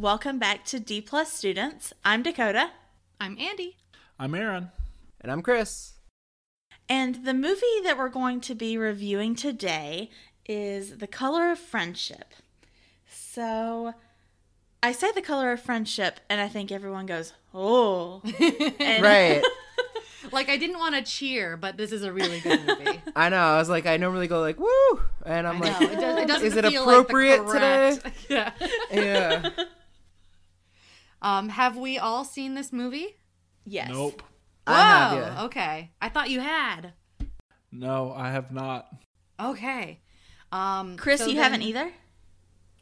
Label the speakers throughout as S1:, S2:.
S1: Welcome back to D Plus Students. I'm Dakota,
S2: I'm Andy.
S3: I'm Aaron.
S4: And I'm Chris.
S1: and the movie that we're going to be reviewing today is The Color of Friendship. So, I say The Color of Friendship, and I think everyone goes, "Oh!" And-
S4: Right.
S2: Like I didn't want to cheer, but this is a really good movie.
S4: I know. I was like, I normally go like, woo. And I'm
S2: I
S4: like,
S2: know, it, does, it doesn't
S4: is it
S2: feel
S4: appropriate
S2: like the correct... yeah.
S4: yeah.
S2: Um, have we all seen this movie?
S1: Yes.
S3: Nope.
S2: Whoa.
S4: I yeah.
S2: Okay. I thought you had.
S3: No, I have not.
S2: Okay. Um,
S1: Chris,
S2: so
S1: you
S2: then-
S1: haven't either.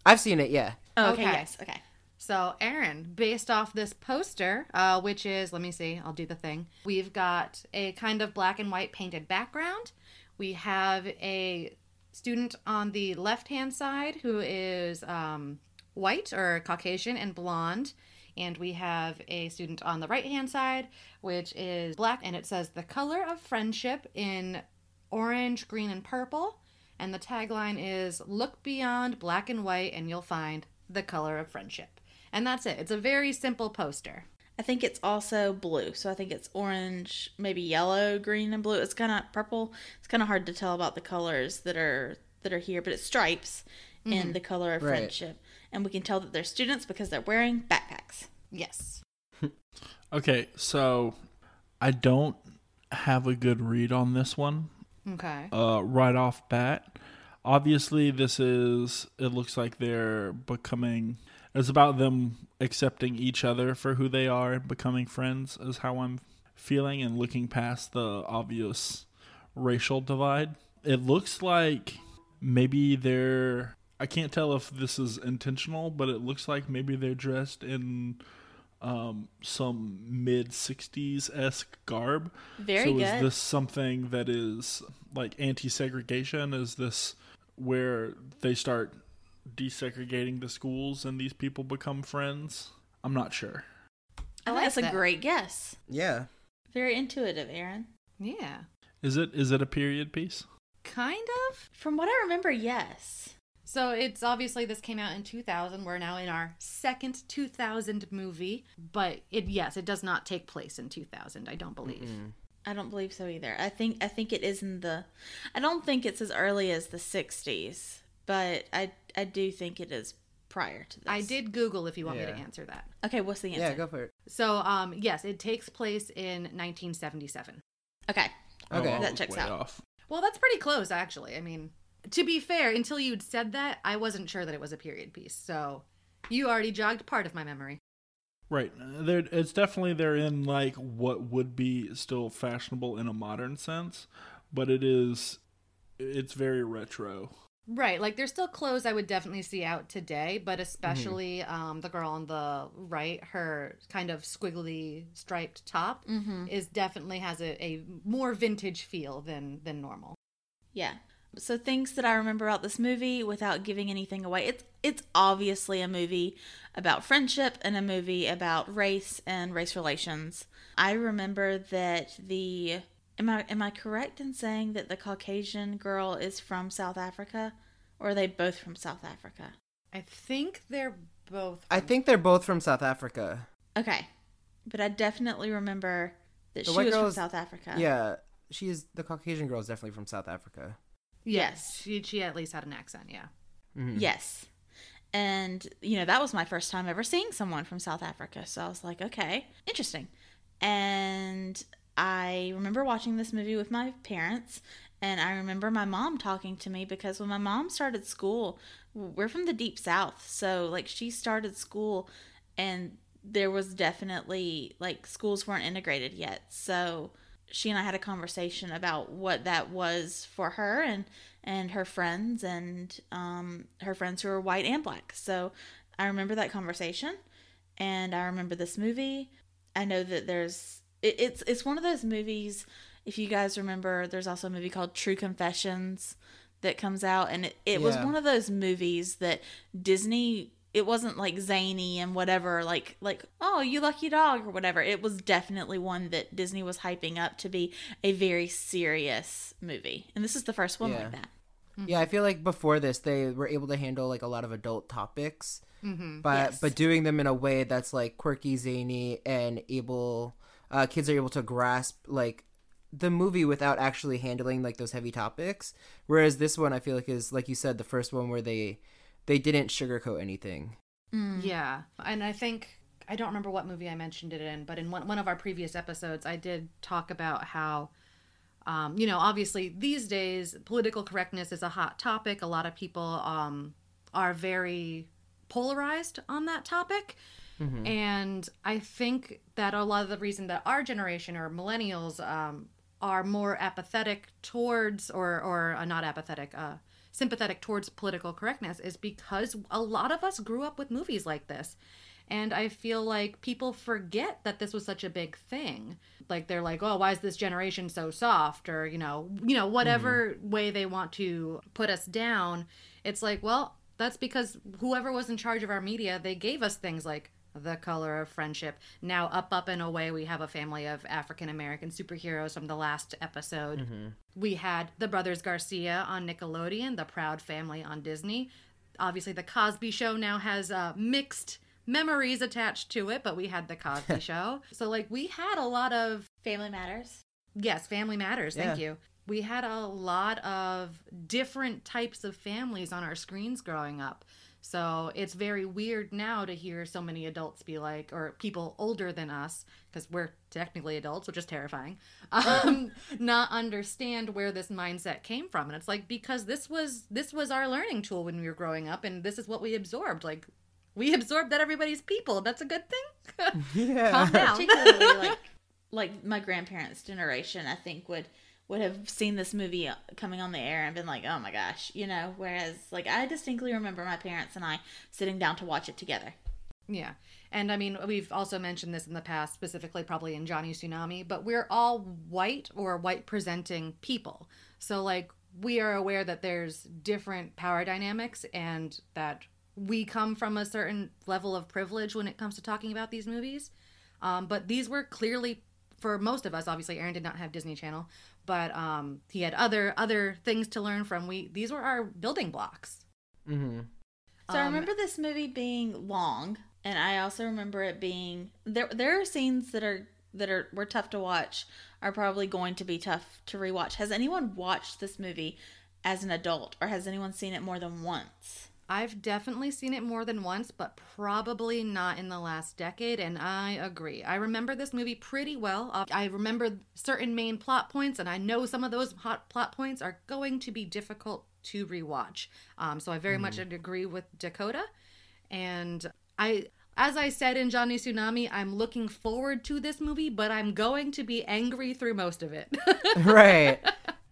S4: I've seen it, yeah.
S1: Oh, okay.
S2: Okay.
S1: Yes. Okay.
S2: So, Aaron, based off this poster, uh, which is, let me see, I'll do the thing. We've got a kind of black and white painted background. We have a student on the left hand side who is um, white or Caucasian and blonde. And we have a student on the right hand side, which is black, and it says the color of friendship in orange, green, and purple. And the tagline is Look beyond black and white, and you'll find the color of friendship. And that's it. It's a very simple poster.
S1: I think it's also blue. So I think it's orange, maybe yellow, green, and blue. It's kind of purple. It's kind of hard to tell about the colors that are that are here, but it's stripes in mm-hmm. the color of
S4: Right.
S1: friendship, and we can tell that they're students because they're wearing backpacks.
S2: Yes.
S3: Okay, so I don't have a good read on this one
S2: Okay.
S3: uh, right off bat. Obviously, this is, it looks like they're becoming, it's about them accepting each other for who they are and becoming friends, is how I'm feeling, and looking past the obvious racial divide. It looks like maybe they're, I can't tell if this is intentional, but it looks like maybe they're dressed in um, some mid 60s esque garb.
S1: Very
S3: so
S1: good.
S3: is this something that is like anti-segregation? Is this where they start desegregating the schools and these people become friends? I'm not sure.
S1: I
S2: I
S1: think
S2: like
S1: that's a great guess.
S4: Yeah.
S1: Very intuitive, Aaron.
S2: Yeah.
S3: Is it is it a period piece?
S2: Kind of.
S1: From what I remember, yes.
S2: So it's obviously this came out in 2000. We're now in our second 2000 movie, but it yes, it does not take place in 2000. I don't believe.
S1: I don't believe so either. I think I think it is in the. I don't think it's as early as the '60s, but I I do think it is prior to this.
S2: I did Google if you want me to answer that.
S1: Okay, what's the answer?
S4: Yeah, go for it.
S2: So um yes, it takes place in 1977.
S1: Okay.
S4: Okay.
S3: Oh,
S1: That checks
S3: way
S1: out.
S3: Off.
S2: Well, that's pretty close, actually. I mean, to be fair, until you'd said that, I wasn't sure that it was a period piece. So you already jogged part of my memory.
S3: Right. They're, it's definitely they're in like what would be still fashionable in a modern sense, but it is it's very retro.
S2: Right, like there's still clothes I would definitely see out today, but especially um, the girl on the right, her kind of squiggly striped top
S1: Mm-hmm.
S2: is definitely has a, a more vintage feel than than normal.
S1: Yeah. So things that I remember about this movie without giving anything away. It's it's obviously a movie about friendship and a movie about race and race relations. I remember that the am I am I correct in saying that the Caucasian girl is from South Africa or are they both from South Africa?
S2: I think they're both.
S4: I think they're both from South Africa.
S1: Okay. But I definitely remember that
S4: The
S1: she
S4: white
S1: was
S4: girl
S1: from South Africa.
S4: Yeah. she is the Caucasian girl is definitely from South Africa.
S2: Yes, she she at least had an accent. Yeah.
S4: Mhm.
S1: Yes. And, you know, that was my first time ever seeing someone from South Africa. So I was like, okay, interesting. And I remember watching this movie with my parents. And I remember my mom talking to me because when my mom started school, we're from the deep south. So, like, she started school and there was definitely, like, schools weren't integrated yet. So, she and I had a conversation about what that was for her and and her friends and um, her friends who are white and black. So I remember that conversation, and I remember this movie. I know that there's it, it's it's one of those movies. If you guys remember, there's also a movie called True Confessions that comes out, and it, it was one of those movies that Disney. It wasn't like zany and whatever, like like oh you lucky dog or whatever. It was definitely one that Disney was hyping up to be a very serious movie, and this is the first one
S4: Yeah.
S1: like that.
S4: Yeah, I feel like before this they were able to handle like a lot of adult topics,
S2: Mm-hmm.
S4: but
S1: Yes.
S4: but doing them in a way that's like quirky, zany, and able uh, kids are able to grasp like the movie without actually handling like those heavy topics. Whereas this one, I feel like is like you said, the first one where they they didn't sugarcoat anything.
S1: Mm.
S2: Yeah, and I think I don't remember what movie I mentioned it in, but in one one of our previous episodes, I did talk about how, um, you know, obviously these days political correctness is a hot topic. A lot of people um, are very polarized on that topic. And I think that a lot of the reason that our generation or millennials um, are more apathetic towards, or or uh, not apathetic, uh, sympathetic towards political correctness is because a lot of us grew up with movies like this. And I feel like people forget that this was such a big thing. Like they're like, "Oh, why is this generation so soft?" or you know, you know, whatever mm-hmm. way they want to put us down. It's like, well, that's because whoever was in charge of our media, they gave us things like the color of friendship. Now, up, up, and away, we have a family of African American superheroes from the last episode. We had the Brothers Garcia on Nickelodeon, the Proud Family on Disney. Obviously, the Cosby Show now has uh, mixed memories attached to it, but we had the Cosby Show. So, like, we had a lot of
S1: Family Matters.
S2: Yes, Family Matters. Thank you. We had a lot of different types of families on our screens growing up. So it's very weird now to hear so many adults be like, or people older than us, because we're technically adults, which is terrifying, um, not understand where this mindset came from. And it's like because this was this was our learning tool when we were growing up, and this is what we absorbed. Like we absorbed that everybody's people. That's a good thing.
S4: Yeah.
S2: Calm down.
S1: particularly like like my grandparents' generation, I think would would have seen this movie coming on the air and been like, "Oh my gosh," you know. Whereas, like, I distinctly remember my parents and I sitting down to watch it together.
S2: Yeah. And I mean, we've also mentioned this in the past, specifically probably in Johnny Tsunami, but we're all white or white presenting people. So, like, we are aware that there's different power dynamics and that we come from a certain level of privilege when it comes to talking about these movies. Um, but these were clearly, for most of us, obviously, Aaron did not have Disney Channel, but um, he had other other things to learn from. We these were our building blocks.
S4: hmm
S1: So I
S2: Um,
S1: remember this movie being long, and I also remember it being there. There are scenes that are that are were tough to watch, are probably going to be tough to rewatch. Has anyone watched this movie as an adult, or has anyone seen it more than once?
S2: I've definitely seen it more than once, but probably not in the last decade, and I agree. I remember this movie pretty well. Uh, I remember certain main plot points, and I know some of those hot plot points are going to be difficult to rewatch. Um, so I very much agree with Dakota, and I. As I said in Johnny Tsunami, I'm looking forward to this movie, but I'm going to be angry through most of it.
S4: right.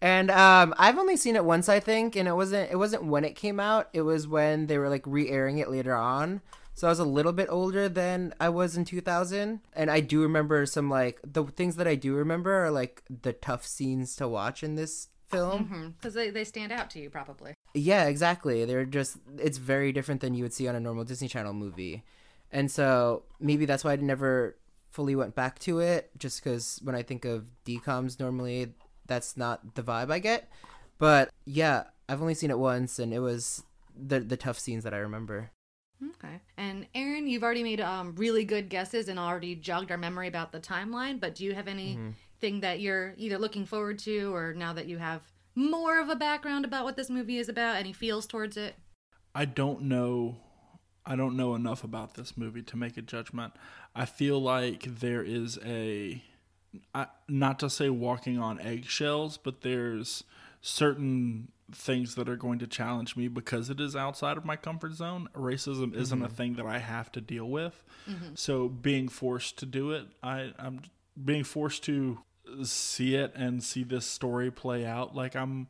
S4: And um, I've only seen it once, I think, and it wasn't it wasn't when it came out. It was when they were like re-airing it later on. So I was a little bit older than I was in 2000, and I do remember some like the things that I do remember are like the tough scenes to watch in this film.
S2: Because they, they stand out to you, probably.
S4: Yeah, exactly. They're just it's very different than you would see on a normal Disney Channel movie. And so maybe that's why I never fully went back to it just cuz when I think of DComs normally that's not the vibe I get. But yeah, I've only seen it once and it was the the tough scenes that I remember.
S2: Okay. And Aaron, you've already made um, really good guesses and already jogged our memory about the timeline, but do you have anything that you're either looking forward to or now that you have more of a background about what this movie is about, any feels towards it?
S3: I don't know I don't know enough about this movie to make a judgment. I feel like there is a I, not to say walking on eggshells, but there's certain things that are going to challenge me because it is outside of my comfort zone. Racism isn't a mm-hmm. thing that I have to deal with. Mm-hmm. So being forced to do it, I, I'm being forced to see it and see this story play out. Like I'm,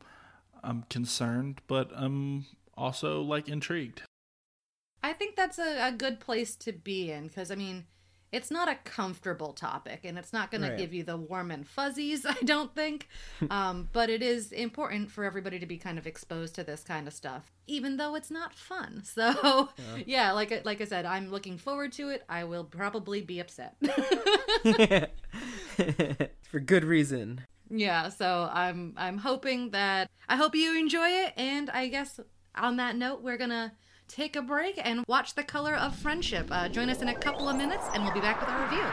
S3: I'm concerned, but I'm also like intrigued.
S2: I think that's a, a good place to be in because, I mean, it's not a comfortable topic and it's not going
S4: Right.
S2: to give you the warm and fuzzies, I don't think. um, but it is important for everybody to be kind of exposed to this kind of stuff, even though it's not fun. So, yeah, like, like I said, I'm looking forward to it. I will probably be upset.
S4: For good reason.
S2: Yeah, so I'm I'm hoping that I hope you enjoy it and I guess on that note we're going to take a break and watch The Color of Friendship. Uh, join us in a couple of minutes and we'll be back with our review.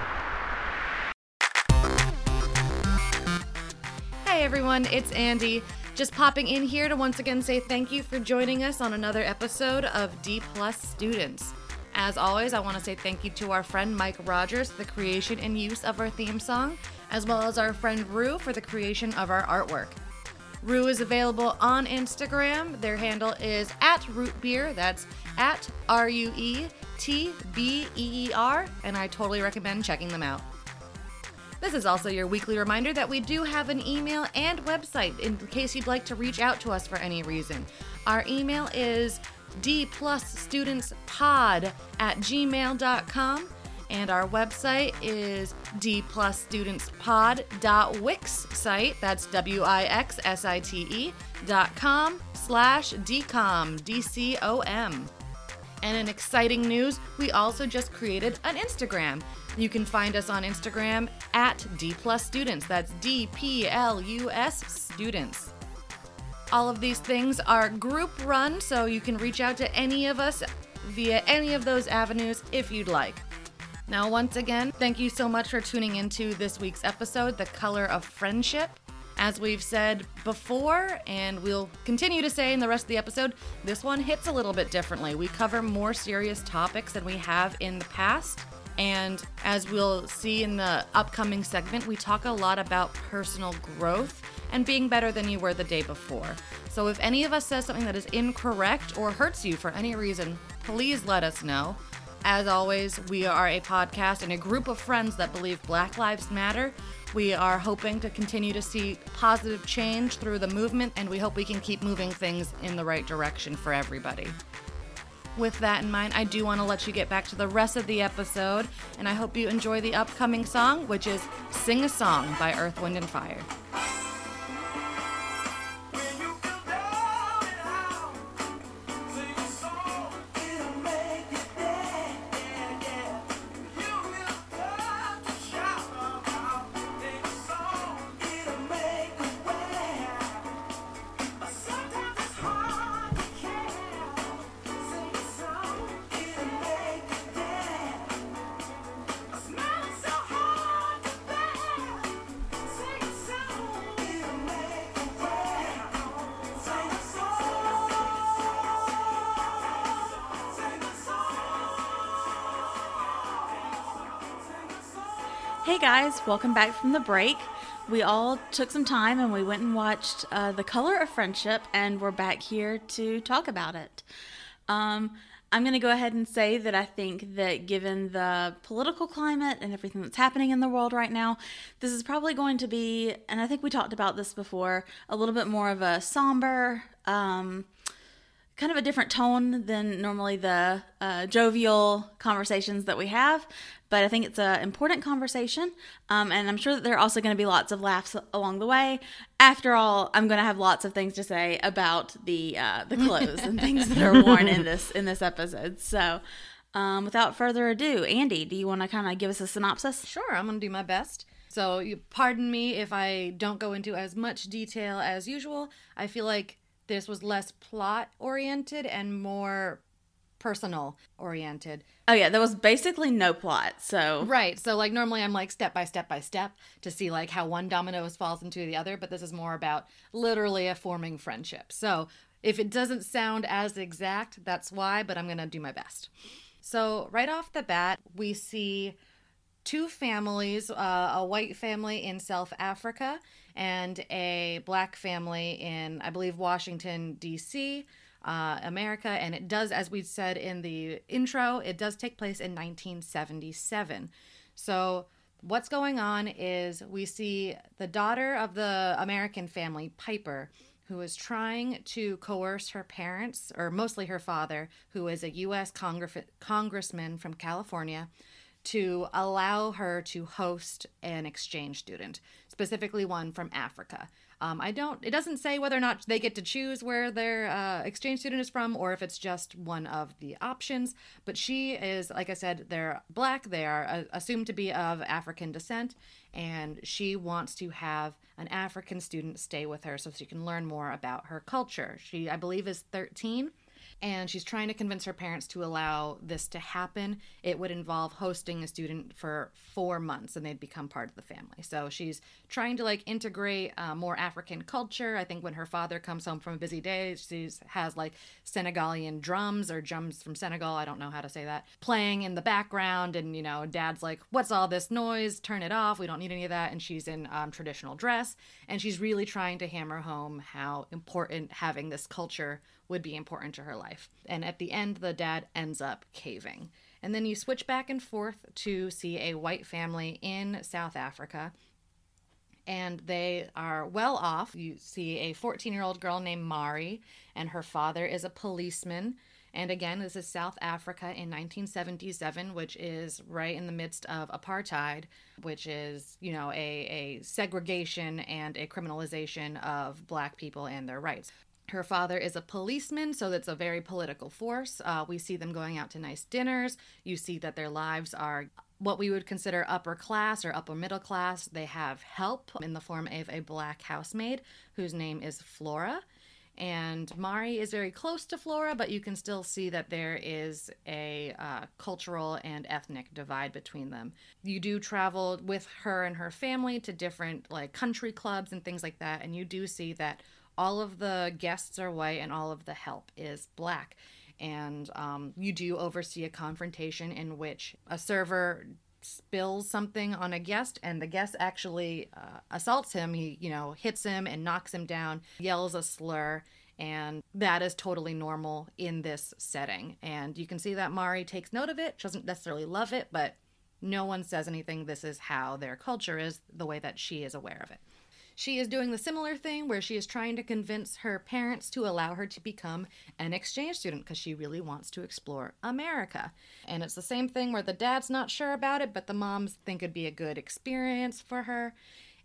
S2: Hey everyone, it's Andy. Just popping in here to once again say thank you for joining us on another episode of D Plus Students. As always, I want to say thank you to our friend Mike Rogers for the creation and use of our theme song, as well as our friend Rue for the creation of our artwork. Rue is available on Instagram. Their handle is at Root Beer. That's at R U E T B E E R, and I totally recommend checking them out. This is also your weekly reminder that we do have an email and website in case you'd like to reach out to us for any reason. Our email is d plus students dplusstudentspod at gmail.com and our website is dplusstudentspod.wixsite, that's w-i-x-s-i-t-e dot com slash dcom d-c-o-m and in exciting news, we also just created an Instagram. You can find us on Instagram at D Plus Students. That's D P L U S Students. All of these things are group run, so you can reach out to any of us via any of those avenues if you'd like. Now, once again, thank you so much for tuning into this week's episode, The Color of Friendship. As we've said before, and we'll continue to say in the rest of the episode, this one hits a little bit differently. We cover more serious topics than we have in the past. And as we'll see in the upcoming segment, we talk a lot about personal growth and being better than you were the day before. So if any of us says something that is incorrect or hurts you for any reason, please let us know. As always, we are a podcast and a group of friends that believe Black Lives Matter. We are hoping to continue to see positive change through the movement, and we hope we can keep moving things in the right direction for everybody. With that in mind, I do want to let you get back to the rest of the episode, and I hope you enjoy the upcoming song, which is Sing a Song by Earth, Wind, and Fire.
S1: Welcome back from the break. We all took some time and we went and watched uh, The Color of Friendship, and we're back here to talk about it. Um, I'm going to go ahead and say that I think that given the political climate and everything that's happening in the world right now, this is probably going to be, and I think we talked about this before, a little bit more of a somber, um, kind of a different tone than normally the uh, jovial conversations that we have. But I think it's an important conversation, um, and I'm sure that there are also going to be lots of laughs along the way. After all, I'm going to have lots of things to say about the uh, the clothes and things that are worn in this in this episode. So, um, without further ado, Andy, do you want to kind of give us a synopsis?
S2: Sure, I'm going to do my best. So, you pardon me if I don't go into as much detail as usual. I feel like this was less plot oriented and more personal oriented.
S1: Oh yeah, there was basically no plot. So
S2: Right. So like normally I'm like step by step by step to see like how one domino falls into the other, but this is more about literally a forming friendship. So if it doesn't sound as exact, that's why, but I'm going to do my best. So right off the bat, we see two families, uh, a white family in South Africa and a black family in I believe Washington D.C uh, America, and it does, as we said in the intro, it does take place in 1977. So, what's going on is we see the daughter of the American family, Piper, who is trying to coerce her parents, or mostly her father, who is a U.S. Congress- congressman from California, to allow her to host an exchange student, specifically one from Africa. Um, I don't. It doesn't say whether or not they get to choose where their uh, exchange student is from, or if it's just one of the options. But she is, like I said, they're black. They are uh, assumed to be of African descent, and she wants to have an African student stay with her so she can learn more about her culture. She, I believe, is thirteen and she's trying to convince her parents to allow this to happen. It would involve hosting a student for four months and they'd become part of the family. So she's trying to like integrate uh, more African culture. I think when her father comes home from a busy day, she has like Senegalian drums or drums from Senegal, I don't know how to say that, playing in the background. And, you know, dad's like, What's all this noise? Turn it off. We don't need any of that. And she's in um, traditional dress. And she's really trying to hammer home how important having this culture would be important to her life. And at the end, the dad ends up caving. And then you switch back and forth to see a white family in South Africa. And they are well off. You see a 14 year old girl named Mari, and her father is a policeman. And again, this is South Africa in 1977, which is right in the midst of apartheid, which is, you know, a, a segregation and a criminalization of black people and their rights. Her father is a policeman, so that's a very political force. Uh, we see them going out to nice dinners. You see that their lives are what we would consider upper class or upper middle class. They have help in the form of a black housemaid whose name is Flora. And Mari is very close to Flora, but you can still see that there is a uh, cultural and ethnic divide between them. You do travel with her and her family to different like country clubs and things like that, and you do see that all of the guests are white and all of the help is black. And um, you do oversee a confrontation in which a server spills something on a guest and the guest actually uh, assaults him. He, you know, hits him and knocks him down, yells a slur. And that is totally normal in this setting. And you can see that Mari takes note of it. She doesn't necessarily love it, but no one says anything. This is how their culture is, the way that she is aware of it. She is doing the similar thing where she is trying to convince her parents to allow her to become an exchange student because she really wants to explore America. And it's the same thing where the dad's not sure about it, but the moms think it'd be a good experience for her.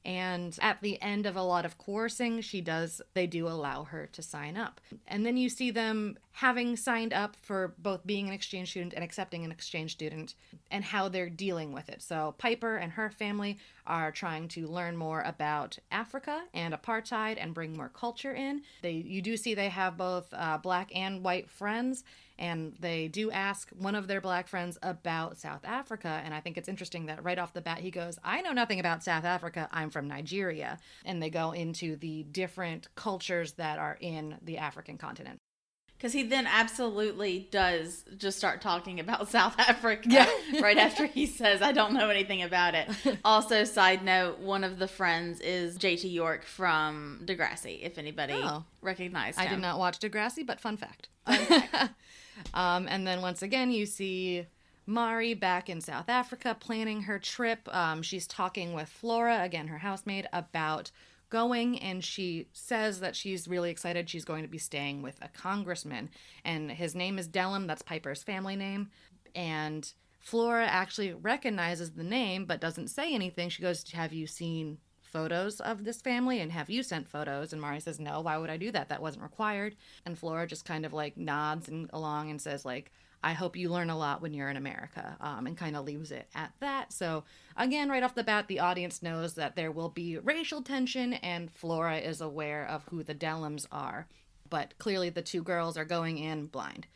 S2: And at the end of a lot of coercing, she does, they do allow her to sign up. And then you see them having signed up for both being an exchange student and accepting an exchange student and how they're dealing with it. So Piper and her family are trying to learn more about Africa and apartheid and bring more culture in. They, you do see they have both uh, black and white friends and they do ask one of their black friends about South Africa. And I think it's interesting that right off the bat, he goes, I know nothing about South Africa. I'm from Nigeria. And they go into the different cultures that are in the African continent.
S1: Because he then absolutely does just start talking about South Africa
S2: Yeah.
S1: right after he says, I don't know anything about it. Also, side note, one of the friends is JT York from Degrassi, if anybody
S2: Oh.
S1: recognized
S2: I did not watch Degrassi, but fun fact. um, and then once again, you see Mari back in South Africa planning her trip. Um, she's talking with Flora, again, her housemaid, about going, and she says that she's really excited. She's going to be staying with a congressman, and his name is Dellum. That's Piper's family name. And Flora actually recognizes the name but doesn't say anything. She goes, Have you seen photos of this family and have you sent photos and mari says no why would i do that that wasn't required and flora just kind of like nods and along and says like i hope you learn a lot when you're in america um, and kind of leaves it at that so again right off the bat the audience knows that there will be racial tension and flora is aware of who the dellums are but clearly the two girls are going in blind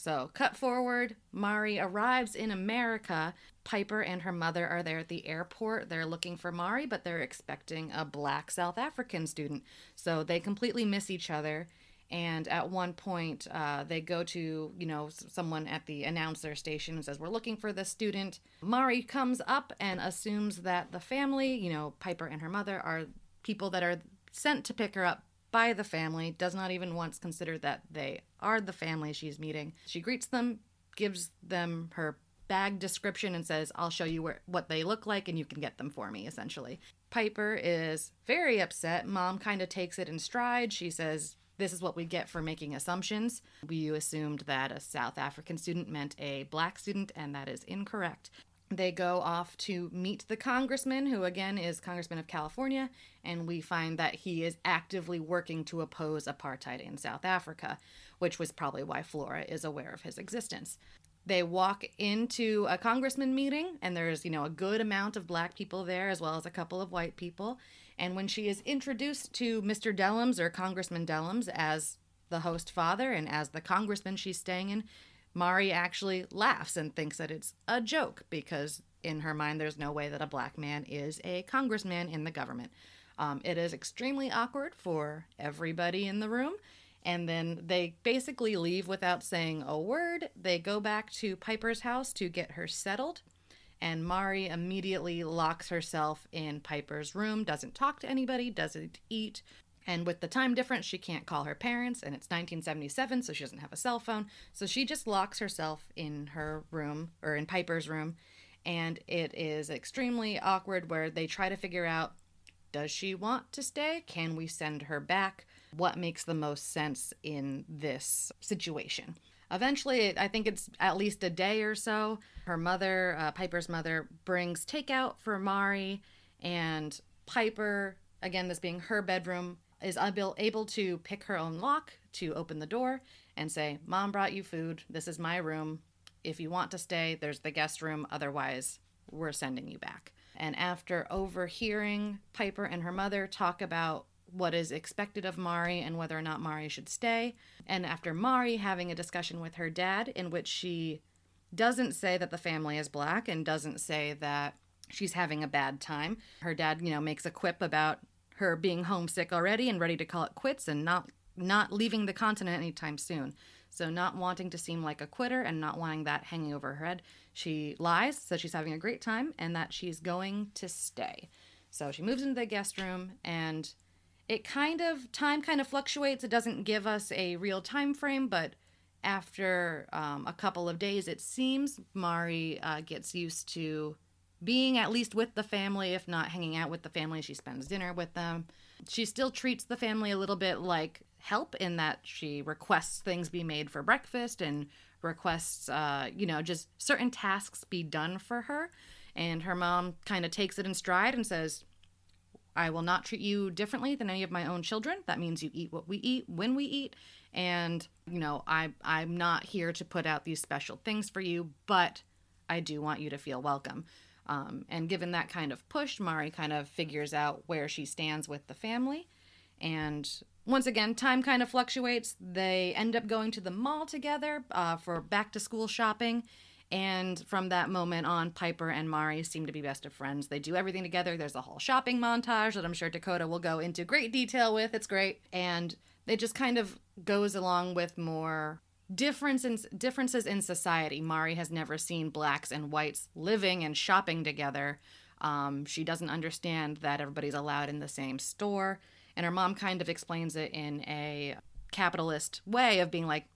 S2: so, cut forward, Mari arrives in America. Piper and her mother are there at the airport. They're looking for Mari, but they're expecting a black South African student. So, they completely miss each other. And at one point, uh, they go to, you know, someone at the announcer station and says, We're looking for this student. Mari comes up and assumes that the family, you know, Piper and her mother, are people that are sent to pick her up by the family, does not even once consider that they are the family she's meeting. She greets them, gives them her bag description, and says, I'll show you where, what they look like and you can get them for me, essentially. Piper is very upset. Mom kind of takes it in stride. She says, this is what we get for making assumptions. We assumed that a South African student meant a black student, and that is incorrect. They go off to meet the congressman, who again is Congressman of California, and we find that he is actively working to oppose apartheid in South Africa, which was probably why Flora is aware of his existence. They walk into a congressman meeting, and there's, you know, a good amount of black people there, as well as a couple of white people. And when she is introduced to Mr. Dellums or Congressman Dellums as the host father and as the congressman she's staying in, Mari actually laughs and thinks that it's a joke because, in her mind, there's no way that a black man is a congressman in the government. Um, it is extremely awkward for everybody in the room. And then they basically leave without saying a word. They go back to Piper's house to get her settled. And Mari immediately locks herself in Piper's room, doesn't talk to anybody, doesn't eat. And with the time difference, she can't call her parents, and it's 1977, so she doesn't have a cell phone. So she just locks herself in her room, or in Piper's room. And it is extremely awkward where they try to figure out does she want to stay? Can we send her back? What makes the most sense in this situation? Eventually, I think it's at least a day or so. Her mother, uh, Piper's mother, brings takeout for Mari, and Piper, again, this being her bedroom, is able, able to pick her own lock to open the door and say, Mom brought you food. This is my room. If you want to stay, there's the guest room. Otherwise, we're sending you back. And after overhearing Piper and her mother talk about what is expected of Mari and whether or not Mari should stay, and after Mari having a discussion with her dad in which she doesn't say that the family is black and doesn't say that she's having a bad time, her dad, you know, makes a quip about her being homesick already and ready to call it quits and not not leaving the continent anytime soon. So not wanting to seem like a quitter and not wanting that hanging over her head, she lies, says she's having a great time and that she's going to stay. So she moves into the guest room and it kind of time kind of fluctuates. It doesn't give us a real time frame, but after um, a couple of days, it seems Mari uh, gets used to being at least with the family, if not hanging out with the family. She spends dinner with them. She still treats the family a little bit like help in that she requests things be made for breakfast and requests, uh, you know, just certain tasks be done for her. And her mom kind of takes it in stride and says, I will not treat you differently than any of my own children. That means you eat what we eat when we eat. And, you know, I, I'm not here to put out these special things for you, but I do want you to feel welcome. Um, and given that kind of push, Mari kind of figures out where she stands with the family. And once again, time kind of fluctuates. They end up going to the mall together uh, for back to school shopping. And from that moment on, Piper and Mari seem to be best of friends. They do everything together. There's a whole shopping montage that I'm sure Dakota will go into great detail with. It's great. And it just kind of goes along with more difference in, differences in society. Mari has never seen blacks and whites living and shopping together. Um, she doesn't understand that everybody's allowed in the same store. And her mom kind of explains it in a capitalist way of being like,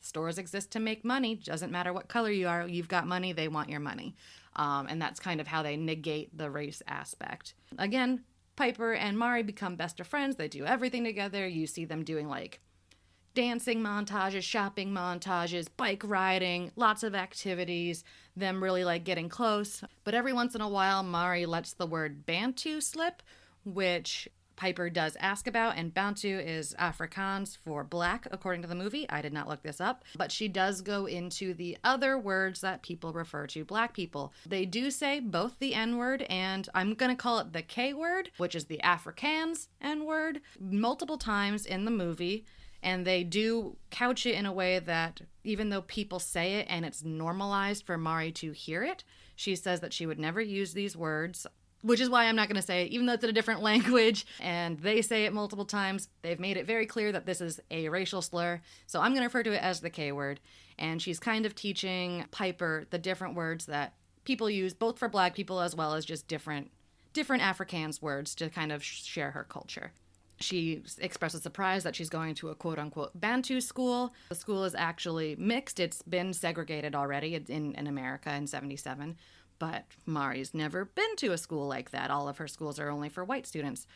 S2: stores exist to make money. Doesn't matter what color you are, you've got money, they want your money. Um, and that's kind of how they negate the race aspect. Again, Piper and Mari become best of friends. They do everything together. You see them doing like dancing montages, shopping montages, bike riding, lots of activities, them really like getting close. But every once in a while, Mari lets the word Bantu slip, which Piper does ask about, and Bantu is Afrikaans for black, according to the movie. I did not look this up, but she does go into the other words that people refer to black people. They do say both the N word and I'm going to call it the K word, which is the Afrikaans N word, multiple times in the movie. And they do couch it in a way that even though people say it and it's normalized for Mari to hear it, she says that she would never use these words which is why I'm not going to say it, even though it's in a different language and they say it multiple times. They've made it very clear that this is a racial slur. So I'm going to refer to it as the K word. And she's kind of teaching Piper the different words that people use, both for black people as well as just different different Afrikaans words to kind of sh- share her culture. She expresses surprise that she's going to a quote unquote Bantu school. The school is actually mixed, it's been segregated already in, in America in 77. But Mari's never been to a school like that. All of her schools are only for white students.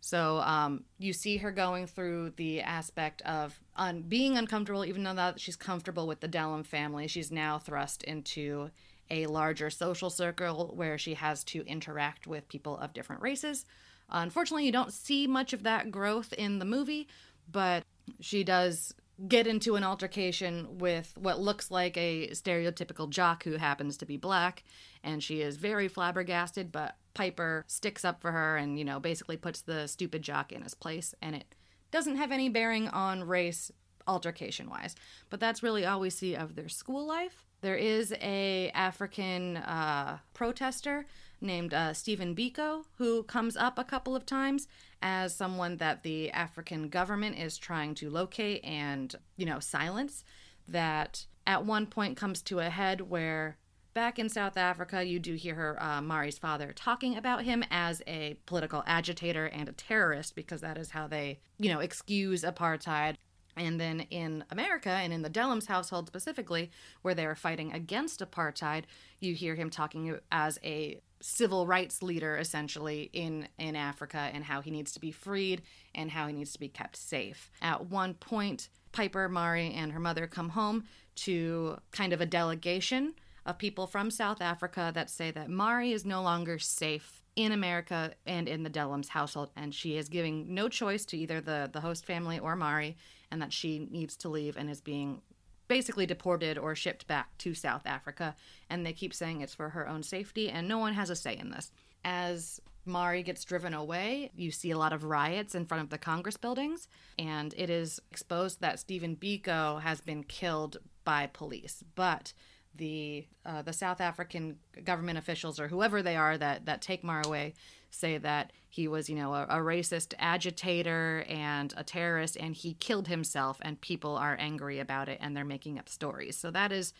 S2: So um, you see her going through the aspect of un- being uncomfortable, even though that she's comfortable with the Dellum family. She's now thrust into a larger social circle where she has to interact with people of different races. Unfortunately, you don't see much of that growth in the movie, but she does get into an altercation with what looks like a stereotypical jock who happens to be black, and she is very flabbergasted, but Piper sticks up for her and, you know, basically puts the stupid jock in his place, and it doesn't have any bearing on race altercation wise. But that's really all we see of their school life. There is a African uh, protester named uh, Stephen Biko who comes up a couple of times as someone that the African government is trying to locate and you know silence. That at one point comes to a head where back in South Africa, you do hear her, uh, Mari's father, talking about him as a political agitator and a terrorist because that is how they, you know, excuse apartheid. And then in America and in the Dellums household specifically, where they are fighting against apartheid, you hear him talking as a civil rights leader essentially in in Africa and how he needs to be freed and how he needs to be kept safe. At one point, Piper, Mari, and her mother come home to kind of a delegation of people from South Africa that say that Mari is no longer safe in America and in the Dellums household, and she is giving no choice to either the, the host family or Mari, and that she needs to leave and is being basically deported or shipped back to South Africa. And they keep saying it's for her own safety, and no one has a say in this. As Mari gets driven away, you see a lot of riots in front of the Congress buildings, and it is exposed that Stephen Biko has been killed by police. But the uh, the South African government officials or whoever they are that that take Mara away say that he was you know a, a racist agitator and a terrorist and he killed himself and people are angry about it and they're making up stories. So that is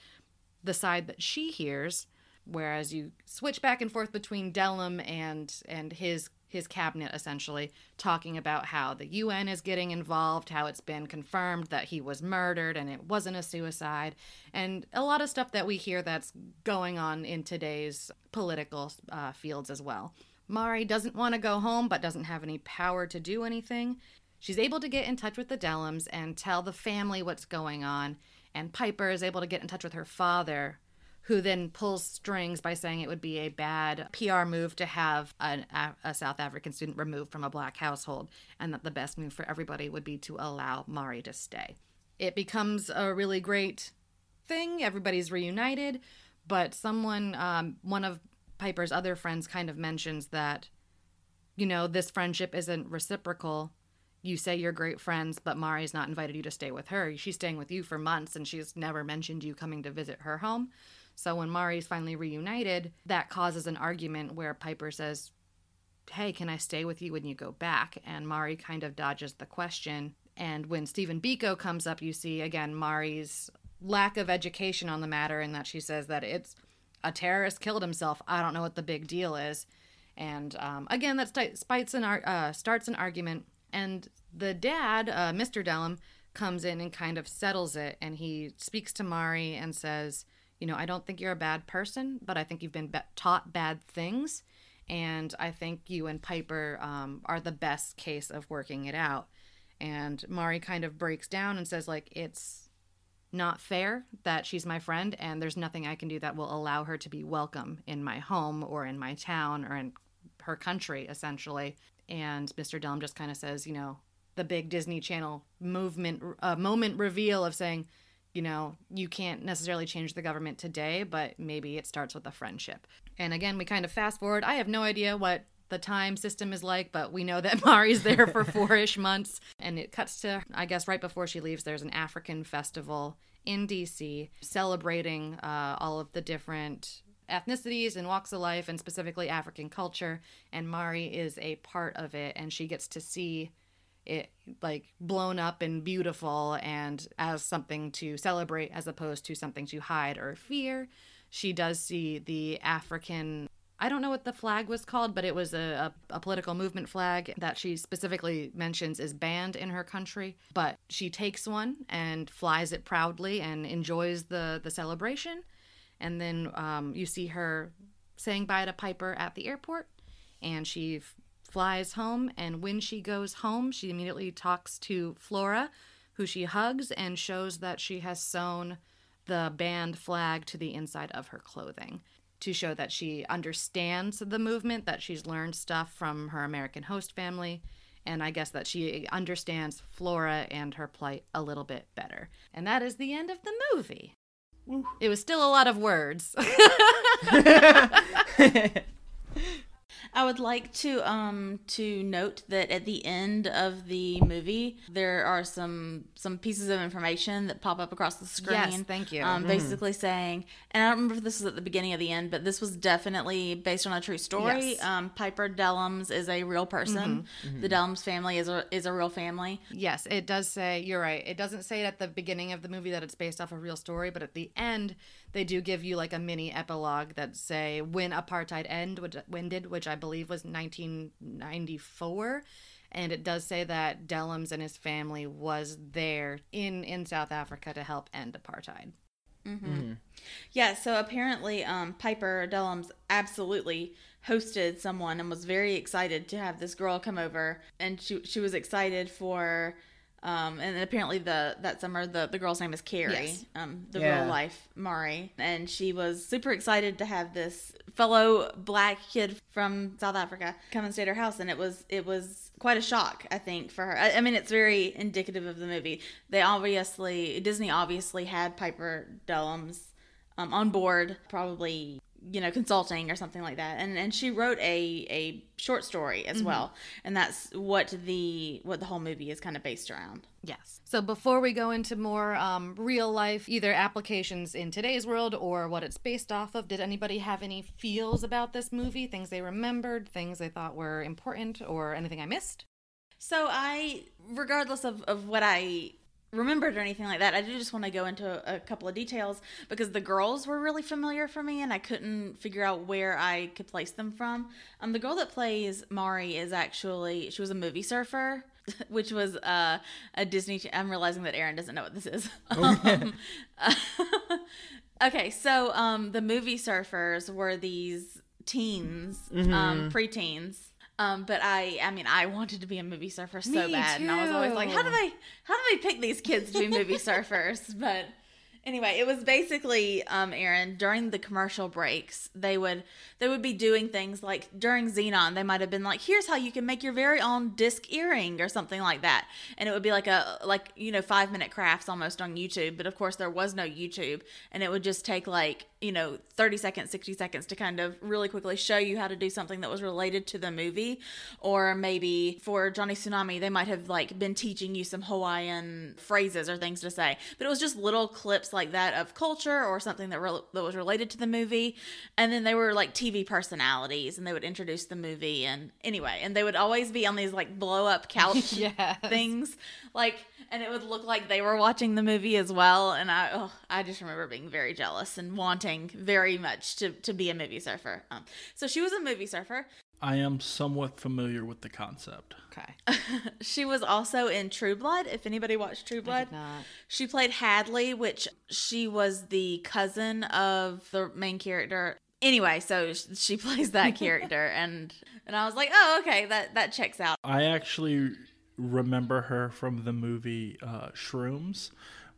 S2: the side that she hears whereas you switch back and forth between Dellum and and his his cabinet essentially talking about how the UN is getting involved, how it's been confirmed that he was murdered and it wasn't a suicide, and a lot of stuff that we hear that's going on in today's political uh, fields as well. Mari doesn't want to go home but doesn't have any power to do anything. She's able to get in touch with the Dellums and tell the family what's going on, and Piper is able to get in touch with her father, who then pulls strings by saying it would be a bad PR move to have an, a, South African student removed from a black household, and that the best move for everybody would be to allow Mari to stay. It becomes a really great thing. Everybody's reunited, but someone, um, one of Piper's other friends, kind of mentions that, you know, this friendship isn't reciprocal. You say you're great friends, but Mari's not invited you to stay with her. She's staying with you for months, and she's never mentioned you coming to visit her home. So when Mari's finally reunited, that causes an argument where Piper says, Hey, can I stay with you when you go back? And Mari kind of dodges the question. And when Stephen Biko comes up, you see again Mari's lack of education on the matter, and that she says that it's a terrorist killed himself. I don't know what the big deal is. And um, again, that an ar- uh, starts an argument. And the dad, uh, Mr. Dellum, comes in and kind of settles it. And he speaks to Mari and says, you know, I don't think you're a bad person, but I think you've been be- taught bad things. And I think you and Piper um, are the best case of working it out. And Mari kind of breaks down and says, like, it's not fair that she's my friend, and there's nothing I can do that will allow her to be welcome in my home or in my town or in her country, essentially. And Mr. Dellum just kind of says, you know, the big Disney Channel movement, uh, moment reveal of saying, you know, you can't necessarily change the government today, but maybe it starts with a friendship. And again, we kind of fast forward. I have no idea what the time system is like, but we know that Mari's there for four ish months. And it cuts to, I guess, right before she leaves, there's an African festival in DC celebrating uh, all of the different ethnicities and walks of life, and specifically African culture. And Mari is a part of it, and she gets to see it like blown up and beautiful and as something to celebrate as opposed to something to hide or fear. She does see the African I don't know what the flag was called, but it was a, a, a, political movement flag that she specifically mentions is banned in her country. But she takes one and flies it proudly and enjoys the, the celebration. And then um, you see her saying bye to Piper at the airport, and she flies home. And when she goes home, she immediately talks to Flora, who she hugs and shows that she has sewn the banned flag to the inside of her clothing to show that she understands the movement, that she's learned stuff from her American host family, and I guess that she understands Flora and her plight a little bit better. And that is the end of the movie. It was still a lot of words.
S1: I would like to um to note that at the end of the movie there are some some pieces of information that pop up across the screen.
S2: Yes, thank you.
S1: Um, basically saying, and I don't remember if this was at the beginning of the end, but this was definitely based on a true story.
S2: Yes.
S1: Um, Piper Dellums is a real person. The Dellums family is a is a real family.
S2: Yes, it does say, you're right. It doesn't say it at the beginning of the movie that it's based off a real story, but at the end, they do give you like a mini epilogue that say when apartheid end, which, ended, which I believe was 1994. And it does say that Dellums and his family was there in, in South Africa to help end apartheid.
S1: mm-hmm Yeah, so apparently um, Piper Dellums absolutely hosted someone and was very excited to have this girl come over, and she she was excited for. Um, and apparently the that summer the, the girl's name is Carrie,
S2: Yes.
S1: um, the
S4: Yeah.
S1: real life Mari, and she was super excited to have this fellow black kid from South Africa come and stay at her house, and it was it was quite a shock I think for her. I, I mean it's very indicative of the movie. They obviously Disney obviously had Piper Dellums um, on board, probably you know consulting or something like that, and and she wrote a a short story as well, and that's what the what the whole movie is kind of based around.
S2: Yes. So before we go into more um, real life, either applications in today's world or what it's based off of, did anybody have any feels about this movie? Things they remembered, things they thought were important, or anything I missed?
S1: So I, regardless of, of what I remembered or anything like that, I did just want to go into a, couple of details because the girls were really familiar for me and I couldn't figure out where I could place them from. Um, the girl that plays Mari is actually she was a movie surfer. Which was uh, a Disney. I'm realizing that Aaron doesn't know what this is. Um, okay, so um, the movie surfers were these teens, um, preteens. Um, but I, I mean, I wanted to be a movie surfer so
S2: Me
S1: bad, and I was always like, how do
S2: too.
S1: they, how do they pick these kids to be movie surfers? But anyway, it was basically, um, Aaron, during the commercial breaks, they would, they would be doing things like during Zenon, they might have been like, here's how you can make your very own disc earring or something like that, and it would be like a, like you know, five minute crafts almost on YouTube. But of course, there was no YouTube, and it would just take like you know 30 seconds 60 seconds to kind of really quickly show you how to do something that was related to the movie. Or maybe for johnny tsunami they might have like been teaching you some hawaiian phrases or things to say. But it was just little clips like that of culture or something that, re- that was related to the movie. And then they were like tv personalities and they would introduce the movie. And anyway and they would always be on these like blow up couch
S2: Yes.
S1: things. Like and it would look like they were watching the movie as well. And i oh, i just remember being very jealous and wanting very much to, to be a movie surfer um, so she was a movie surfer
S3: I am somewhat familiar with the concept.
S2: Okay.
S1: she was also in true blood if anybody watched true blood
S2: not.
S1: she played hadley which she was the cousin of the main character anyway so she plays that character and and i was like oh okay that that checks out
S3: I actually remember her from the movie uh, Shrooms,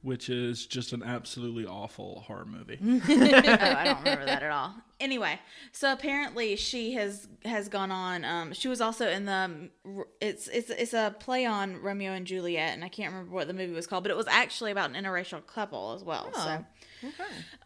S3: which is just an absolutely awful horror movie.
S1: oh, I don't remember that at all. Anyway, so apparently she has has gone on. Um, she was also in the. It's it's it's a play on Romeo and Juliet, and I can't remember what the movie was called, but it was actually about an interracial couple as well. So.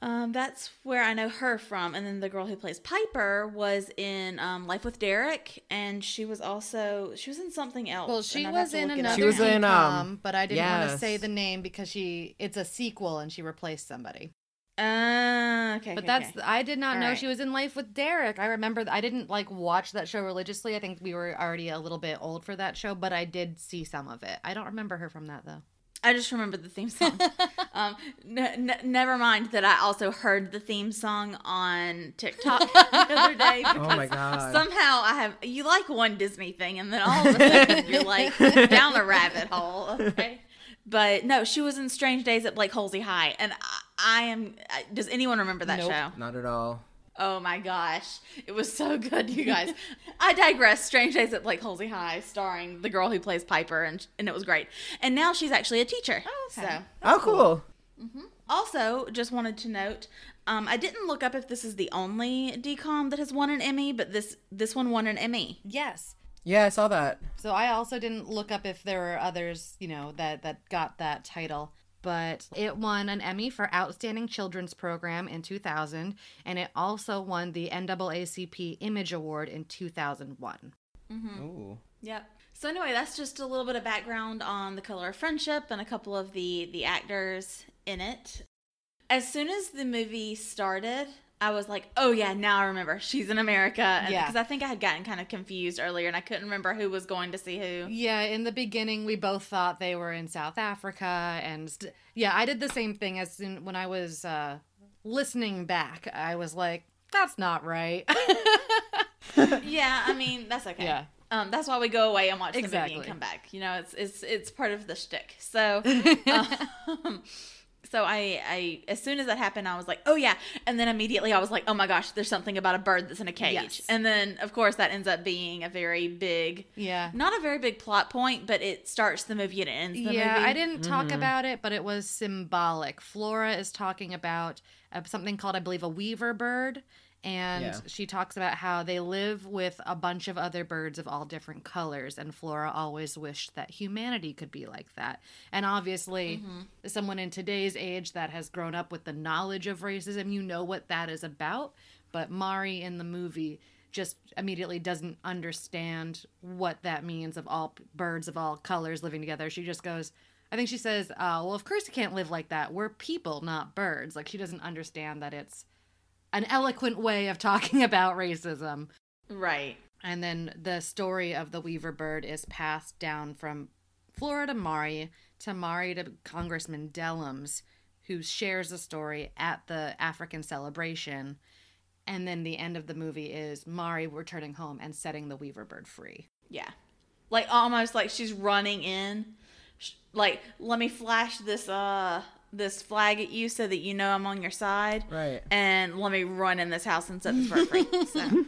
S1: Um, that's where I know her from, and then the girl who plays Piper was in um, Life with Derek, and she was also she was in something else.
S2: Well, she
S1: and I'd have
S2: was in
S1: look it up.
S2: another
S4: She was in, um,
S2: sitcom, but I didn't want to say the name because she it's a sequel and she replaced somebody.
S1: Uh, okay,
S2: But
S1: okay,
S2: that's
S1: okay.
S2: I did not
S1: All
S2: know
S1: right.
S2: she was in Life with Derek. I remember I didn't like watch that show religiously. I think we were already a little bit old for that show, but I did see some of it. I don't remember her from that though.
S1: I just remember the theme song. um, n- n- never mind that I also heard the theme song on TikTok the other day.
S4: Oh my God.
S1: Somehow I have you like one Disney thing, and then all of a sudden you're like down the rabbit hole. Okay. But no, she was in Strange Days at Blake Holsey High, and I, I am. Does anyone remember that
S2: Nope.
S1: show?
S4: Not at all.
S1: Oh my gosh, it was so good, you guys. I digress. Strange Days at Blake Holsey High, starring the girl who plays Piper, and and it was great. And now she's actually a teacher.
S2: Oh, okay.
S1: So
S4: Oh, cool.
S1: Also, just wanted to note, um, I didn't look up if this is the only DCOM that has won an Emmy, but this this one won an Emmy.
S2: Yes.
S4: Yeah, I saw that.
S2: So I also didn't look up if there were others, you know, that that got that title. But it won an Emmy for Outstanding Children's Program in 2000, and it also won the NAACP Image Award in 2001. Mm-hmm.
S4: Ooh.
S1: Yep. So anyway, that's just a little bit of background on the color of friendship and a couple of the the actors in it. As soon as the movie started, I was like, "Oh yeah, now I remember. She's in America." And,
S2: Yeah.
S1: Because I think I had gotten kind of confused earlier, and I couldn't remember who was going to see who.
S2: Yeah, in the beginning, we both thought they were in South Africa, and st- yeah, I did the same thing as soon when I was uh, listening back. I was like, "That's not right."
S1: yeah, I mean that's okay.
S2: Yeah.
S1: Um, that's why we go away and watch the movie and come back. You know, it's it's it's part of the shtick. So, um, so I I as soon as that happened, I was like, oh yeah, and then immediately I was like, oh my gosh, there's something about a bird that's in a cage,
S2: Yes.
S1: and then of course that ends up being a very big,
S2: yeah.
S1: not a very big plot point, but it starts the movie and it ends the
S2: yeah,
S1: movie.
S2: I didn't talk about it, but it was symbolic. Flora is talking about uh, something called, I believe, a weaver bird. And
S4: Yeah.
S2: she talks about how they live with a bunch of other birds of all different colors. And Flora always wished that humanity could be like that. And obviously, someone in today's age that has grown up with the knowledge of racism, you know what that is about. But Mari in the movie just immediately doesn't understand what that means of all birds of all colors living together. She just goes, I think she says, uh, well, of course you can't live like that. We're people, not birds. Like she doesn't understand that it's an eloquent way of talking about racism.
S1: right.
S2: And then the story of the Weaver bird is passed down from Flora to Mari to Mari to Congressman Dellums, who shares the story at the African celebration. And then the end of the movie is Mari returning home and setting the Weaver bird free.
S1: Yeah. Like almost like she's running in. Like, let me flash this uh this flag at you so that you know I'm on your side.
S4: Right.
S1: And let me run in this house and set this bird free. So,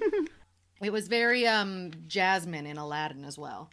S2: It was very um Jasmine in Aladdin as well.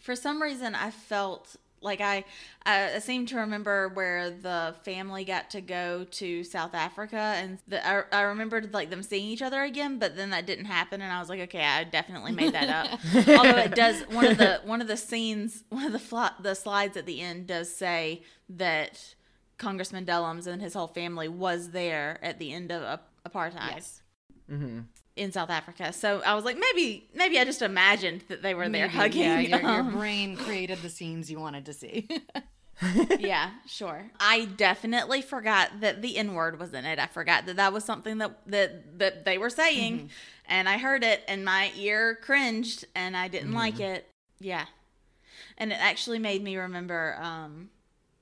S1: for some reason, I felt like I, I seem to remember where the family got to go to South Africa, and the, I, I remembered like them seeing each other again, but then that didn't happen, and I was like, okay, I definitely made that up. Although it does one of the one of the scenes, one of the fl- the slides at the end does say that Congressman Dellums and his whole family was there at the end of apartheid
S2: Yes.
S4: Mm-hmm.
S1: in South Africa. So I was like, maybe maybe I just imagined that they were there hugging.
S2: Yeah, your, your brain created the scenes you wanted to see.
S1: yeah, sure. I definitely forgot that the N word was in it. I forgot that that was something that that that they were saying, and I heard it, and my ear cringed, and I didn't like it. Yeah, and it actually made me remember. um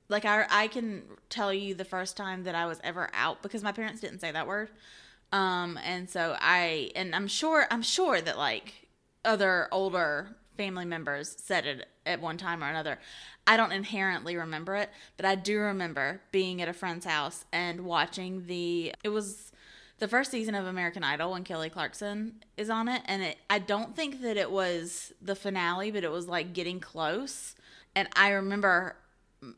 S1: like I, I can tell you the first time that I was ever out because my parents didn't say that word. Um, and so I, and I'm sure, I'm sure that like other older family members said it at one time or another. I don't inherently remember it, but I do remember being at a friend's house and watching the, it was the first season of American Idol when Kelly Clarkson is on it. And it, I don't think that it was the finale, but it was like getting close. And I remember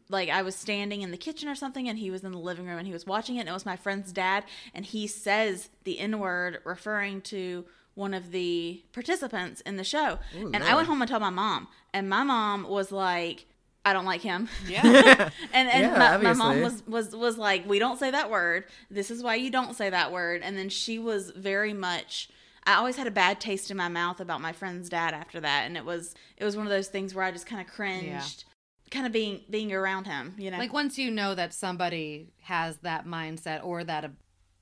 S1: like I was standing in the kitchen or something and he was in the living room and he was watching it and it was my friend's dad and he says the N word referring to one of the participants in the show.
S4: Ooh,
S1: and I went home and told my mom and my mom was like I don't like him.
S2: yeah.
S1: and and
S4: Yeah,
S1: my, my mom was was was like we don't say that word. This is why you don't say that word. And then she was very much I always had a bad taste in my mouth about my friend's dad after that and it was it was one of those things where I just kind of cringed kind of being being around him, you know.
S2: Like once you know that somebody has that mindset or that uh,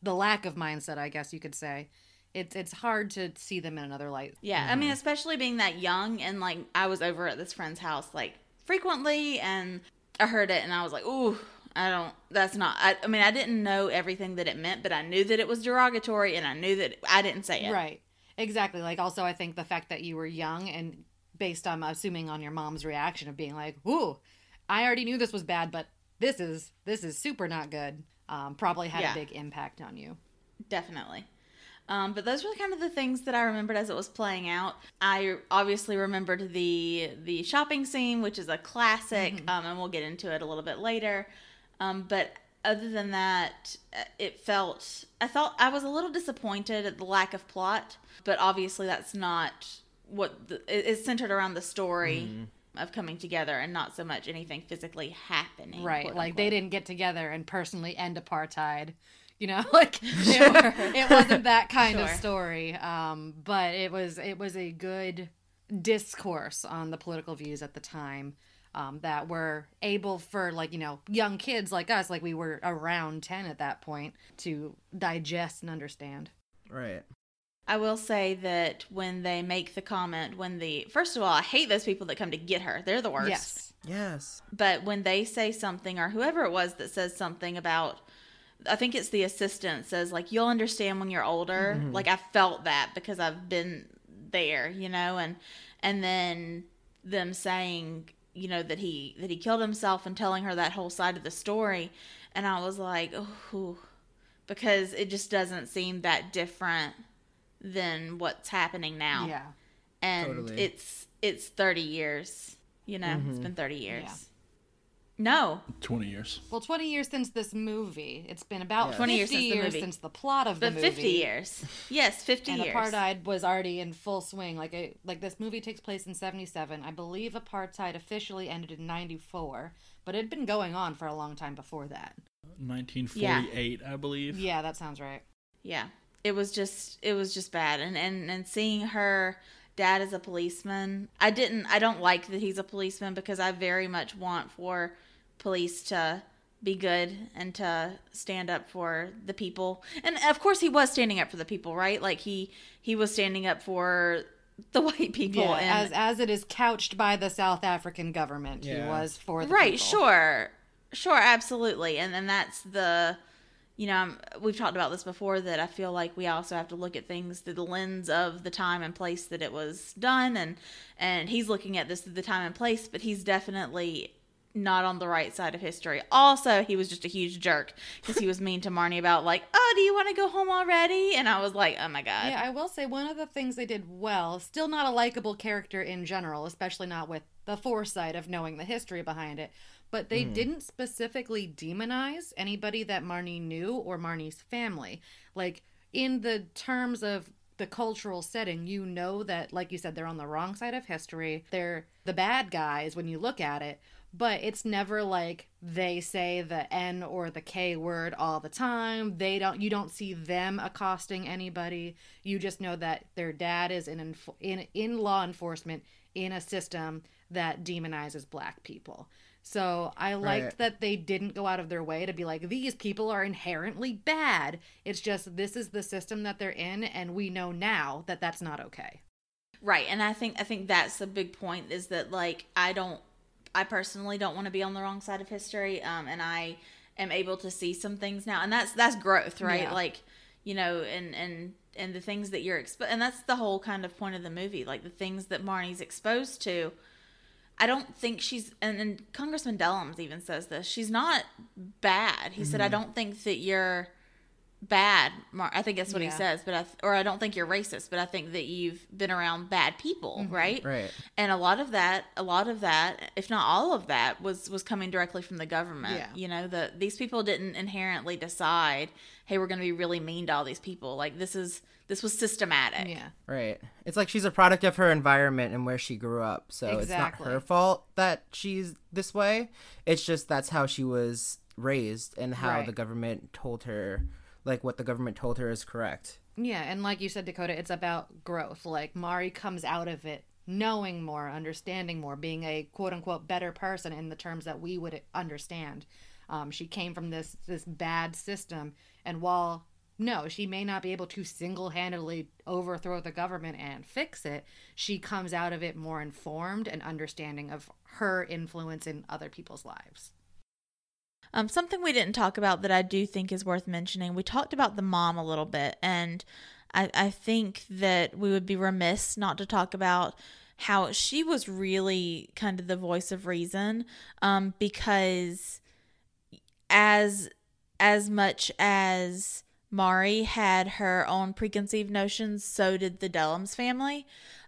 S2: the lack of mindset, I guess you could say, it's it's hard to see them in another light.
S1: Yeah, I mean, especially being that young, and like I was over at this friend's house like frequently, and I heard it, and I was like, "Ooh, I don't. That's not. I, I mean, I didn't know everything that it meant, but I knew that it was derogatory, and I knew that I didn't say it.
S2: Right. Exactly. Like also I think the fact that you were young and based on assuming on your mom's reaction of being like, "Ooh, I already knew this was bad, but this is this is super not good." Um, probably had
S1: Yeah.
S2: a big impact on you.
S1: Definitely. Um, but those were kind of the things that I remembered as it was playing out. I obviously remembered the the shopping scene, which is a classic, um, and we'll get into it a little bit later. Um, but other than that, uh, it felt I felt I was a little disappointed at the lack of plot, but obviously that's not what the, it- it's centered around the story of coming together and not so much anything physically happening.
S2: Right.
S1: quote
S2: Like they didn't get together and personally end apartheid. You know, like it, it wasn't that kind of story. Um, but it was it was a good discourse on the political views at the time. Um, that were able for like you know young kids like us like we were around 10 at that point to digest and understand
S4: Right.
S1: I will say that when they make the comment, when the first of all, I hate those people that come to get her. They're the worst.
S2: yes
S4: Yes.
S1: But when they say something, or whoever it was that says something about, I think it's the assistant says like you'll understand when you're older. Mm-hmm. Like I felt that because I've been there, you know, and and then them saying, you know, that he that he killed himself and telling her that whole side of the story, and I was like, oh, because it just doesn't seem that different than what's happening now.
S2: Yeah.
S1: And
S4: Totally.
S1: it's it's 30 years you know it's mm-hmm. been 30 years.
S2: Yeah.
S1: no.
S3: 20 years.
S2: well 20 years since this movie. It's been about
S4: Yeah.
S2: 20
S1: 20
S2: years,
S1: years since the movie.
S2: since the plot of the
S1: but
S2: movie.
S1: 50 years. Yes 50
S2: and
S1: years.
S2: apartheid was already in full swing. Like a, like this movie takes place in 77 i believe apartheid officially ended in 94 but it had been going on for a long time before that.
S3: 1948, I believe.
S2: yeah that sounds right.
S1: Yeah it was just it was just bad. And and and seeing her dad as a policeman i didn't i don't like that he's a policeman because i very much want for police to be good and to stand up for the people. And of course he was standing up for the people right? Like he he was standing up for the white people
S2: yeah,
S1: and
S2: as as it is couched by the south african government he was for the
S1: right
S2: people.
S1: sure. Sure absolutely. And then that's the you know I'm- we've talked about this before that i feel like we also have to look at things through the lens of the time and place that it was done and and he's looking at this through the time and place but he's definitely not on the right side of history. Also he was just a huge jerk because he was mean to marnie about like oh do you want to go home already? And i was like oh my god.
S2: Yeah, I will say one of the things they did well, still not a likable character in general, especially not with the foresight of knowing the history behind it, but they hmm. didn't specifically demonize anybody that Marnie knew or Marnie's family. Like, in the terms of the cultural setting, you know that, like you said, they're on the wrong side of history. They're the bad guys when you look at it, but it's never like they say the N or the K word all the time. They don't you don't see them accosting anybody. You just know that their dad is in in in law enforcement in a system that demonizes black people. So I liked
S4: Right.
S2: that they didn't go out of their way to be like these people are inherently bad. It's just this is the system that they're in and we know now that that's not okay.
S1: Right, and I think I think that's the big point is that like I don't I personally don't want to be on the wrong side of history um and I am able to see some things now and that's that's growth, right?
S2: Yeah.
S1: Like, you know, and and and the things that you're expo- and that's the whole kind of point of the movie, like the things that Marnie's exposed to. I don't think she's and, and Congressman Dellums even says this. She's not bad. He said I mm-hmm. don't think that you're bad. Mar- I think that's what he says, but I th- or I don't think you're racist, but I think that you've been around bad people, mm-hmm. right?
S4: Right.
S1: And a lot of that, a lot of that, if not all of that, was was coming directly from the government.
S2: Yeah.
S1: You know, the these people didn't inherently decide, hey, we're going to be really mean to all these people. Like this is this was systematic.
S2: Yeah.
S4: Right. It's like she's a product of her environment and where she grew up. So it's not her fault that she's this way. It's just that's how she was raised and how
S2: Right.
S4: the government told her like what the government told her is correct.
S2: Yeah, and like you said, Dakota, it's about growth. Like Mari comes out of it knowing more, understanding more, being a quote unquote better person in the terms that we would understand. Um, she came from this this bad system, and while no, she may not be able to single handedly overthrow the government and fix it. She comes out of it more informed and understanding of her influence in other people's lives.
S1: Um, something we didn't talk about that I do think is worth mentioning. We talked about the mom a little bit, and I, I think that we would be remiss not to talk about how she was really kind of the voice of reason, um, because as as much as Mari had her own preconceived notions, so did the Dellums family.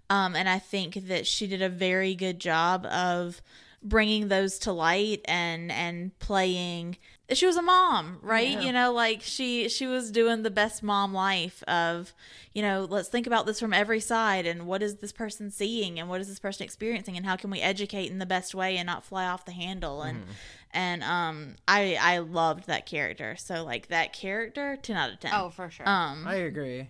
S1: Um, and I think that she did a very good job of bringing those to light and and playing she was a mom, right?
S4: Yeah.
S1: You know, like she she was doing the best mom life of, you know, let's think about this from every side and what is this person seeing and what is this person experiencing and how can we educate in the best way and not fly off the handle and and um I I loved that character. So like that character 10 out of 10.
S2: Oh, for sure.
S1: Um
S4: I agree.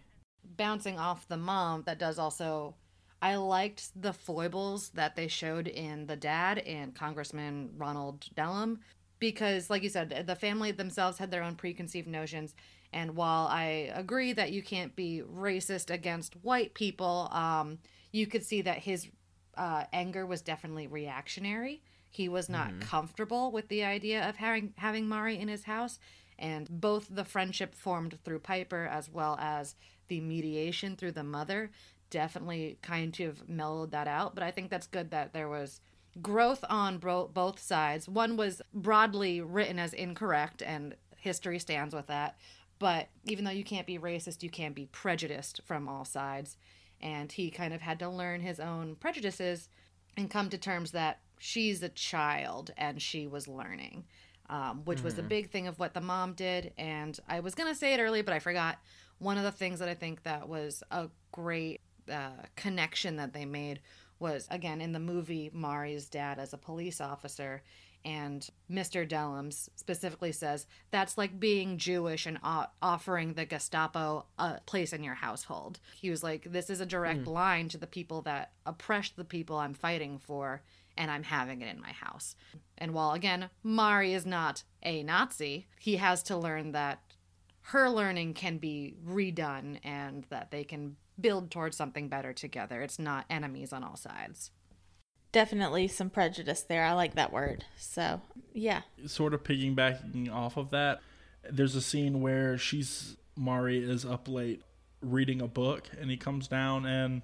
S2: bouncing off the mom, that does also. I liked the foibles that they showed in the dad and Congressman Ronald Dellum because, like you said, the family themselves had their own preconceived notions. And while I agree that you can't be racist against white people, um, you could see that his uh, anger was definitely reactionary. He was not mm-hmm. comfortable with the idea of having having Mari in his house, and both the friendship formed through Piper as well as the mediation through the mother definitely kind of mellowed that out. But I think that's good that there was growth on bro- both sides. One was broadly written as incorrect, and history stands with that. But even though you can't be racist, you can be prejudiced from all sides. And he kind of had to learn his own prejudices and come to terms that she's a child and she was learning, um, which was a big thing of what the mom did. And I was going to say it early, but I forgot. One of the things that I think that was a great uh, connection that they made was again in the movie Mari's dad as a police officer and Mr. Dellums specifically says that's like being Jewish and o- offering the Gestapo a place in your household. He was like this is a direct line to the people that oppress the people I'm fighting for and I'm having it in my house. And while again Mari is not a Nazi, he has to learn that her learning can be redone and that they can build towards something better together. It's not enemies on all sides.
S1: definitely some prejudice there. I like that word. So, yeah.
S3: sort of piggybacking off of that, there's a scene where she's Mari is up late reading a book, and he comes down and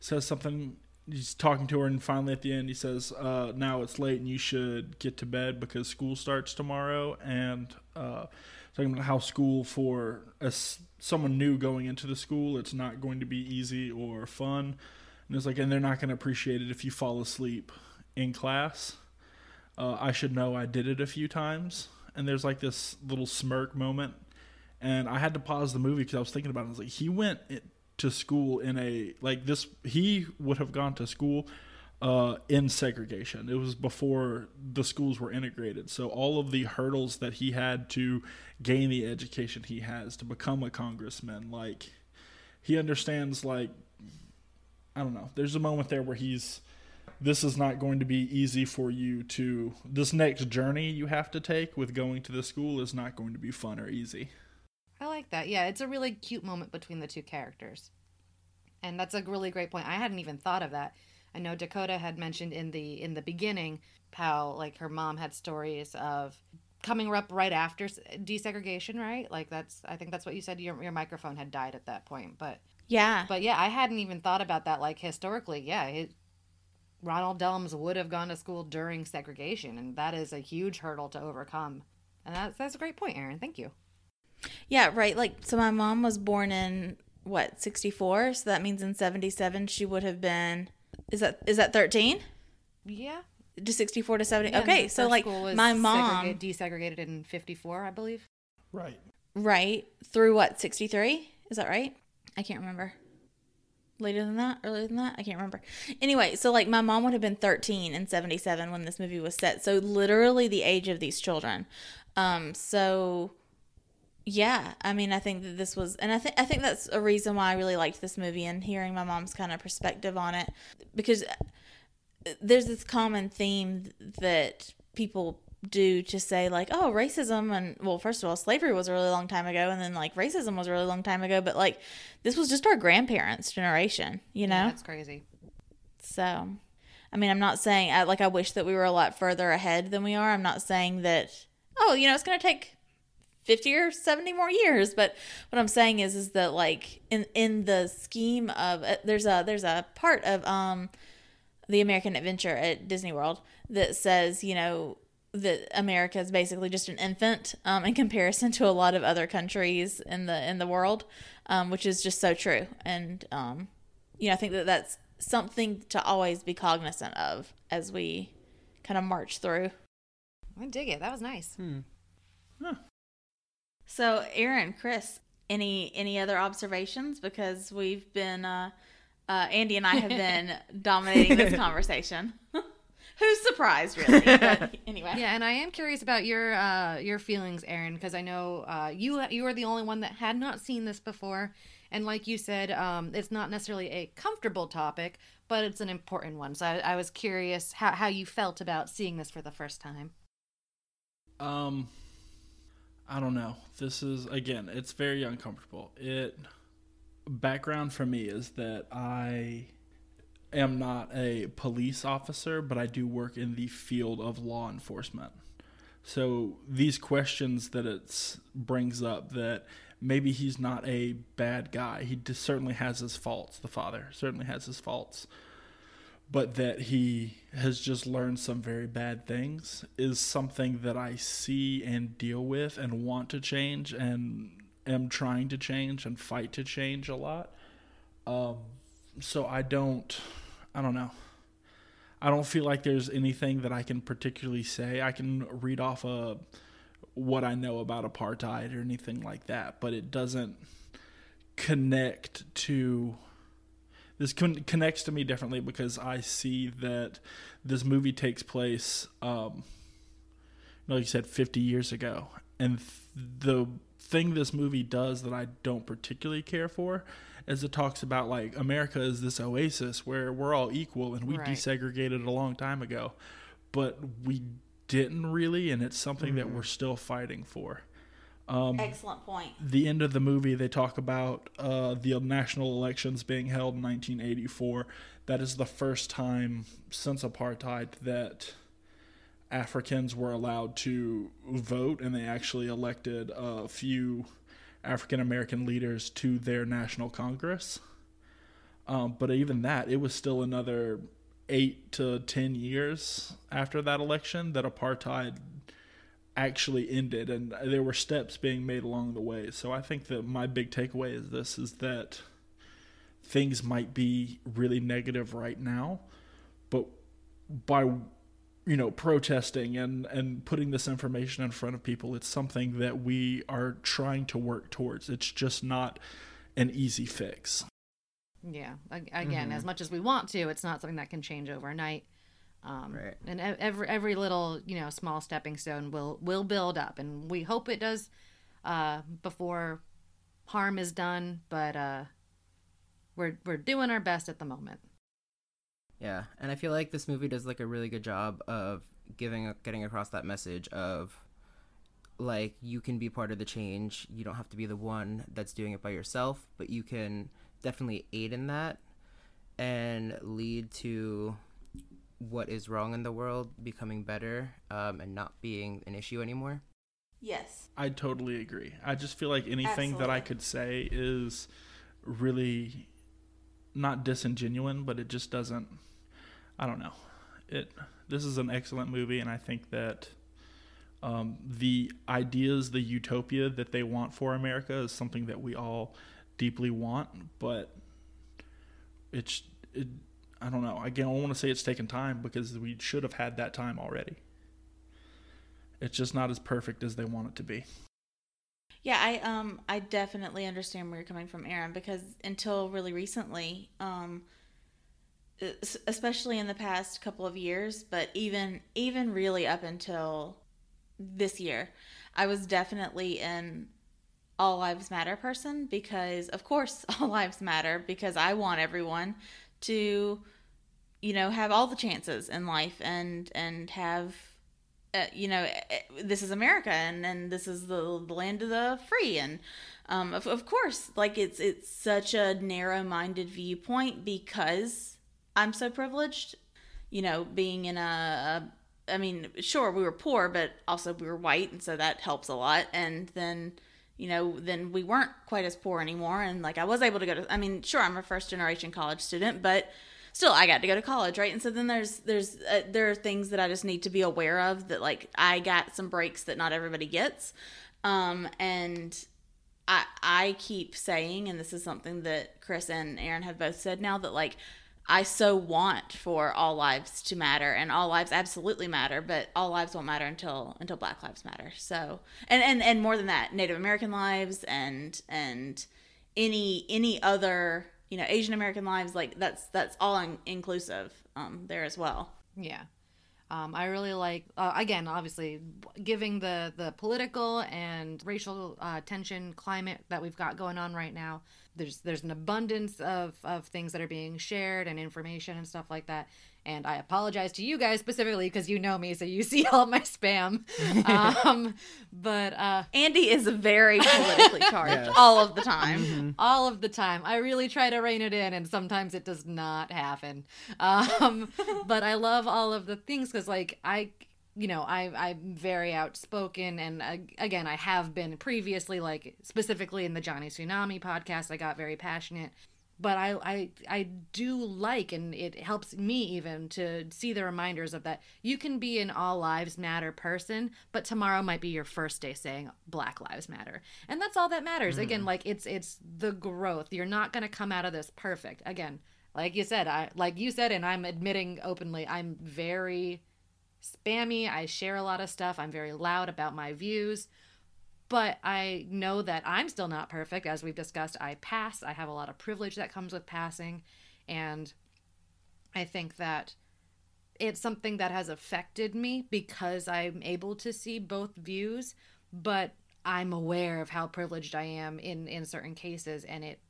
S3: says something. He's talking to her, and finally at the end, he says, uh, "Now it's late, and you should get to bed because school starts tomorrow." And uh, talking about how school for as someone new going into the school, it's not going to be easy or fun. And it's like, and they're not going to appreciate it if you fall asleep in class uh, I should know I did it a few times. And there's like this little smirk moment. And I had to pause the movie because I was thinking about it. I was like, he went to school in a, like this, he would have gone to school uh, in segregation. It was before the schools were integrated. So all of the hurdles that he had to gain the education he has to become a congressman, like, he understands, like, I don't know. There's a moment there where he's, this is not going to be easy for you to this next journey you have to take with going to the school is not going to be fun or easy
S2: I like that. Yeah, it's a really cute moment between the two characters. And that's a really great point. I hadn't even thought of that. I know Dakota had mentioned in the in the beginning how like her mom had stories of coming up right after desegregation, right? Like that's I think that's what you said your your microphone had died at that point, but
S1: Yeah.
S2: But yeah, I hadn't even thought about that. Like historically, yeah, it, Ronald Dellums would have gone to school during segregation, and that is a huge hurdle to overcome. And that's that's a great point, Aaron. Thank you.
S1: Yeah, right. Like, so my mom was born in what, 64? So that means in 77 she would have been, is that, is that 13?
S2: Yeah.
S1: To 64 to 70?
S2: Yeah,
S1: okay. So,
S2: first
S1: like,
S2: was
S1: my mom,
S2: segregate- desegregated in '54, I believe.
S3: right
S1: right, through what, 63? Is that right? I can't remember. Later than that? Earlier than that? I can't remember. Anyway, so like my mom would have been 13 in 77 when this movie was set. So literally the age of these children. Um, so yeah, I mean, I think that this was, and I think I think that's a reason why I really liked this movie and hearing my mom's kind of perspective on it, because uh, there's this common theme that people do to say like, oh, racism and well, first of all, slavery was a really long time ago, and then like racism was a really long time ago, but like this was just our grandparents' generation, you know.
S2: Yeah, that's crazy.
S1: So, I mean, I'm not saying I, like I wish that we were a lot further ahead than we are. I'm not saying that oh, you know, it's going to take 50 or 70 more years, but what I'm saying is is that like in in the scheme of uh, there's a there's a part of um the American Adventure at Disney World that says, you know, that America is basically just an infant um, in comparison to a lot of other countries in the in the world, um, which is just so true. And um, you know, I think that that's something to always be cognizant of as we kind of march through.
S2: I dig it. That was nice.
S1: So, Aaron, Chris, any any other observations? Because we've been uh, uh, Andy and I have been dominating this conversation. Who's surprised, really? But anyway,
S2: Yeah, and I am curious about your uh, your feelings, Aaron, because I know uh, you you are the only one that had not seen this before, and like you said, um, it's not necessarily a comfortable topic, but it's an important one. So I, I was curious how how you felt about seeing this for the first time.
S3: Um, I don't know. This is again, it's very uncomfortable. It background for me is that I am not a police officer, but I do work in the field of law enforcement. So these questions that it brings up that maybe he's not a bad guy. He certainly has his faults. The father certainly has his faults but that he has just learned some very bad things is something that I see and deal with and want to change and am trying to change and fight to change a lot. Um, so I don't, I don't know. I don't feel like there's anything that I can particularly say. I can read off a what I know about apartheid or anything like that, but it doesn't connect to this con- connects to me differently because I see that this movie takes place, um, like you said, 50 years ago. And th- the thing this movie does that I don't particularly care for is it talks about like America is this oasis where we're all equal and we
S2: Right.
S3: desegregated a long time ago. But we didn't really, and it's something that we're still fighting for
S1: excellent point.
S3: the end of the movie, they talk about uh, the national elections being held in 1984. That is the first time since apartheid that Africans were allowed to vote, and they actually elected a few African American leaders to their national Congress. Um, but even that, it was still another eight to ten years after that election that apartheid actually ended and there were steps being made along the way. So i think that my big takeaway is this is that things might be really negative right now but by you know protesting and and putting this information in front of people it's something that we are trying to work towards. It's just not an easy fix.
S2: Yeah, Ag- again, as mm-hmm. much as we want to, it's not something that can change overnight. Um,
S4: Right.
S2: And every every little you know small stepping stone will will build up, and we hope it does uh, before harm is done. But uh, we're we're doing our best at the moment.
S4: Yeah, and I feel like this movie does like a really good job of giving getting across that message of like you can be part of the change. You don't have to be the one that's doing it by yourself, but you can definitely aid in that and lead to what is wrong in the world becoming better um, and not being an issue anymore.
S1: Yes.
S3: I totally agree. I just feel like anything that I could say is really not disingenuine, but it just doesn't. I don't know. It. This is an excellent movie, and I think that um, the ideas, the utopia that they want for America, is something that we all deeply want. But it's. It, I don't know. Again, I want to say it's taken time because we should have had that time already. It's just not as perfect as they want it to be.
S1: Yeah, I um I definitely understand where you're coming from, Aaron, because until really recently, um especially in the past couple of years, but even even really up until this year, I was definitely an all lives matter person because of course all lives matter because I want everyone to you know have all the chances in life and and have uh, you know, uh, this is America and, and this is the, the land of the free. And um, of, of course, like it's it's such a narrow minded viewpoint because I'm so privileged, you know, being in a, a, I mean, sure, we were poor, but also we were white. And so that helps a lot. And then, you know, then we weren't quite as poor anymore. And like I was able to go to, I mean, sure, I'm a first generation college student, but still I got to go to college, right? And so then there's there's uh, there are things that I just need to be aware of that like I got some breaks that not everybody gets. Um and I I keep saying and this is something that Chris and Aaron have both said now that like I so want for all lives to matter and all lives absolutely matter, but all lives won't matter until until Black Lives Matter. So and and and more than that, Native American lives and and any any other you know Asian American lives like that's that's all in, inclusive um, there as well.
S2: Yeah. Um, I really like uh, again, obviously, giving the the political and racial uh, tension climate that we've got going on right now. There's there's an abundance of of things that are being shared and information and stuff like that. And I apologize to you guys specifically because you know me, so you see all my spam. um, but uh,
S1: Andy is very politically charged
S4: Yes.
S1: all of the time.
S2: all of the time. I really try to rein it in, and sometimes it does not happen. Um, but I love all of the things because, like, I, you know, I I'm very outspoken, and uh, again, I have been previously, like specifically in the Johnny Tsunami podcast. I got very passionate. But I, I I do like and it helps me even to see the reminders of that you can be an all lives matter person, but tomorrow might be your first day saying Black Lives Matter. And that's all that matters. Again, like it's it's the growth. You're not gonna come out of this perfect. Again, like you said, I like you said, and I'm admitting openly, I'm very spammy. I share a lot of stuff. I'm very loud about my views. But I know that I'm still not perfect. As we've discussed, I pass. I have a lot of privilege that comes with passing. And I think that it's something that has affected me because I'm able to see both views, but I'm aware of how privileged I am in in certain cases and it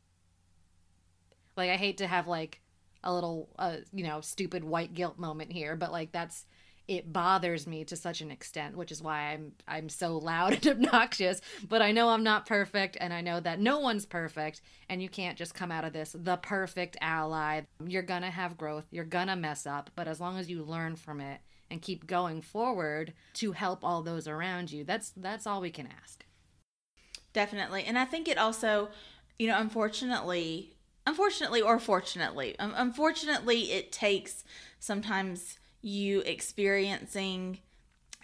S2: like I hate to have like a little uh you know stupid white guilt moment here, but like that's it bothers me to such an extent, which is why I'm I'm so loud and obnoxious, but I know I'm not perfect and I know that no one's perfect and you can't just come out of this the perfect ally. You're going to have growth, you're going to mess up, but as long as you learn from it and keep going forward to help all those around you, that's that's all we can ask.
S1: Definitely. And I think it also, you know, unfortunately, unfortunately or fortunately, um, unfortunately, it takes sometimes you experiencing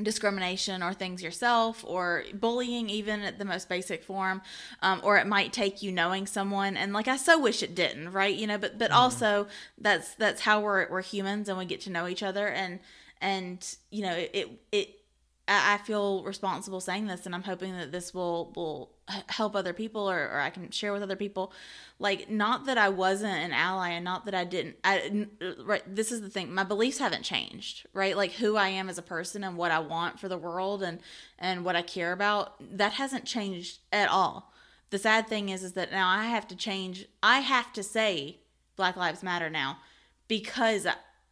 S1: discrimination or things yourself or bullying even at the most basic form um, or it might take you knowing someone. And like i so wish it didn't right? You know but but also that's that's how we're we're humans and we get to know each other. And and you know it it, it I feel responsible saying this, and I'm hoping that this will will help other people, or, or I can share with other people. Like, not that I wasn't an ally, and not that I didn't. I n- right. This is the thing. My beliefs haven't changed. Right. Like who I am as a person and what I want for the world, and and what I care about. That hasn't changed at all. The sad thing is, is that now I have to change. I have to say Black Lives Matter now because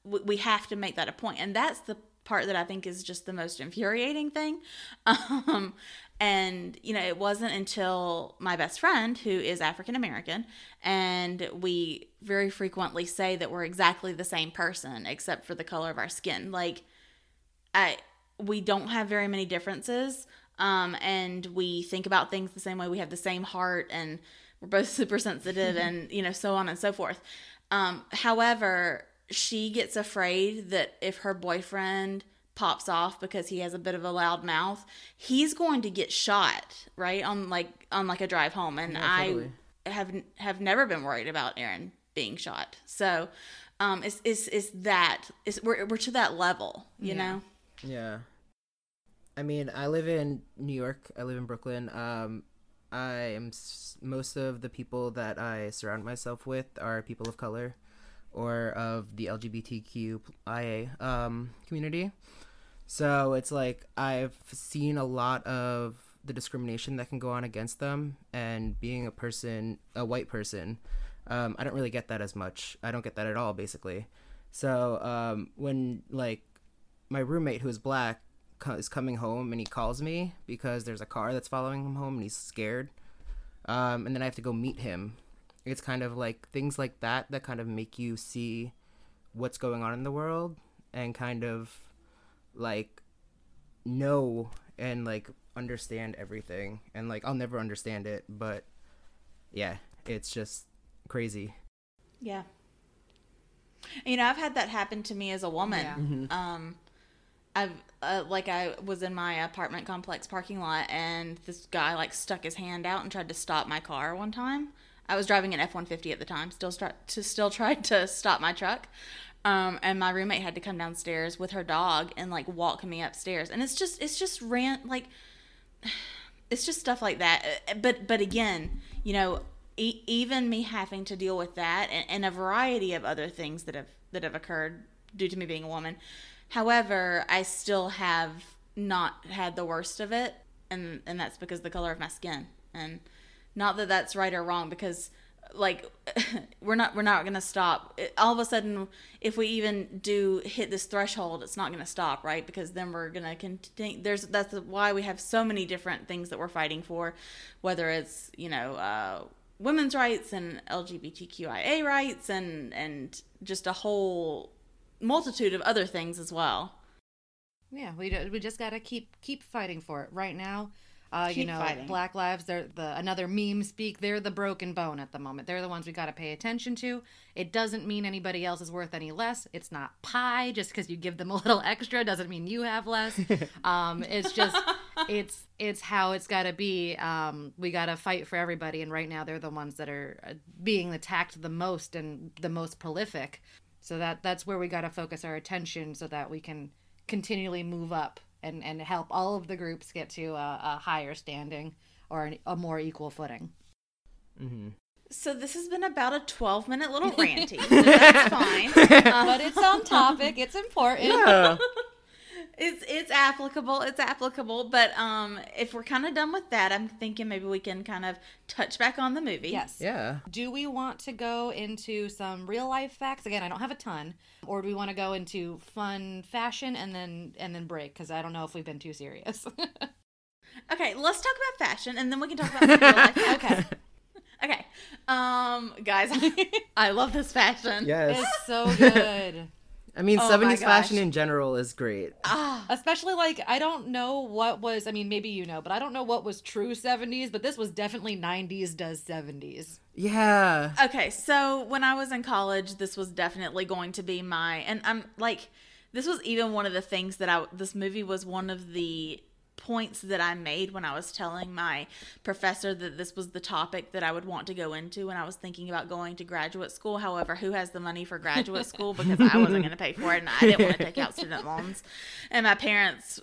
S1: we have to make that a point and that's the part that i think is just the most infuriating thing um and you know it wasn't until my best friend who is african american and we very frequently say that we're exactly the same person except for the color of our skin like I we don't have very many differences, um, and we think about things the same way. We have the same heart, and we're both super sensitive, and you know, so on and so forth. Um, however, she gets afraid that if her boyfriend pops off because he has a bit of a loud mouth, he's going to get shot right on like on like a drive home, and
S4: Yeah, totally.
S1: I have have never been worried about Aaron being shot. So. Um, it's, it's, it's that it's, we're, we're to that level, you
S2: Yeah.
S1: know?
S4: Yeah. I mean, I live in New York. I live in Brooklyn. Um, I am s- most of the people that I surround myself with are people of color, or of the LGBTQIA um, community. So it's like I've seen a lot of the discrimination that can go on against them, and being a person, a white person, um, I don't really get that as much. I don't get that at all, basically. So um, when like my roommate who is black is coming home and he calls me because there's a car that's following him home and he's scared um, and then i have to go meet him it's kind of like things like that that kind of make you see what's going on in the world and kind of like know and like understand everything and like i'll never understand it but yeah it's just crazy
S1: Yeah. You know, I've had that happen to me as a woman.
S2: Yeah.
S1: Um, I've uh, like I was in my apartment complex parking lot, and this guy like stuck his hand out and tried to stop my car one time. I was driving an F one fifty at the time, still start to still tried to stop my truck. Um, and my roommate had to come downstairs with her dog and like walk me upstairs. And it's just it's just rant like it's just stuff like that. Uh, But but again, you know, e- even me having to deal with that and, and a variety of other things that have that have occurred due to me being a woman. However, I still have not had the worst of it, and and that's because the color of my skin. And not that that's right or wrong, because like we're not we're not gonna stop. All of a sudden, if we even do hit this threshold, it's not gonna stop, right? Because then we're gonna continue. There's that's why we have so many different things that we're fighting for, whether it's you know. Uh, women's rights and LGBTQIA rights and and just a whole multitude of other things as well.
S2: Yeah, we do, we just gotta keep keep fighting for it. Right now, uh, you know,
S1: fighting.
S2: Black Lives. They're the another meme speak. They're the broken bone at the moment. They're the ones we gotta pay attention to. It doesn't mean anybody else is worth any less. It's not pie just because you give them a little extra doesn't mean you have less. um, it's just it's it's how it's gotta be. Um, we gotta fight for everybody, and right now they're the ones that are uh, being attacked the most and the most prolific. So that that's where we got to focus our attention so that we can continually move up and and help all of the groups get to a, a higher standing or an, a more equal footing.
S4: hmm
S1: So this has been about a 12 minute little ranty. but that's fine. Um,
S2: But it's on topic. It's important.
S4: Yeah.
S1: it's it's applicable. It's applicable. But um, if we're kind of done with that, I'm thinking maybe we can kind of touch back on the movie.
S2: Yes.
S4: yeah.
S2: Do we want to go into some real life facts? Again, I don't have a ton. Or do we want to go into fun fashion and then and then break? Because I don't know if we've been too serious.
S1: Okay, let's talk about fashion, and then we can talk about real life.
S2: okay.
S1: Okay, um, guys, I love this fashion.
S4: Yes.
S2: It's so good.
S4: I mean,
S1: Oh
S4: 70s fashion in general is great.
S1: Ah,
S2: Especially like I don't know what was I mean maybe you know, but I don't know what was true 70s, but this was definitely 90s does 70s.
S4: Yeah.
S1: Okay, so when I was in college, this was definitely going to be my and I'm like this was even one of the things that I this movie was one of the points that I made when I was telling my professor that this was the topic that I would want to go into when I was thinking about going to graduate school. However, who has the money for graduate school because I wasn't going to pay for it and I didn't want to take out student loans. And my parents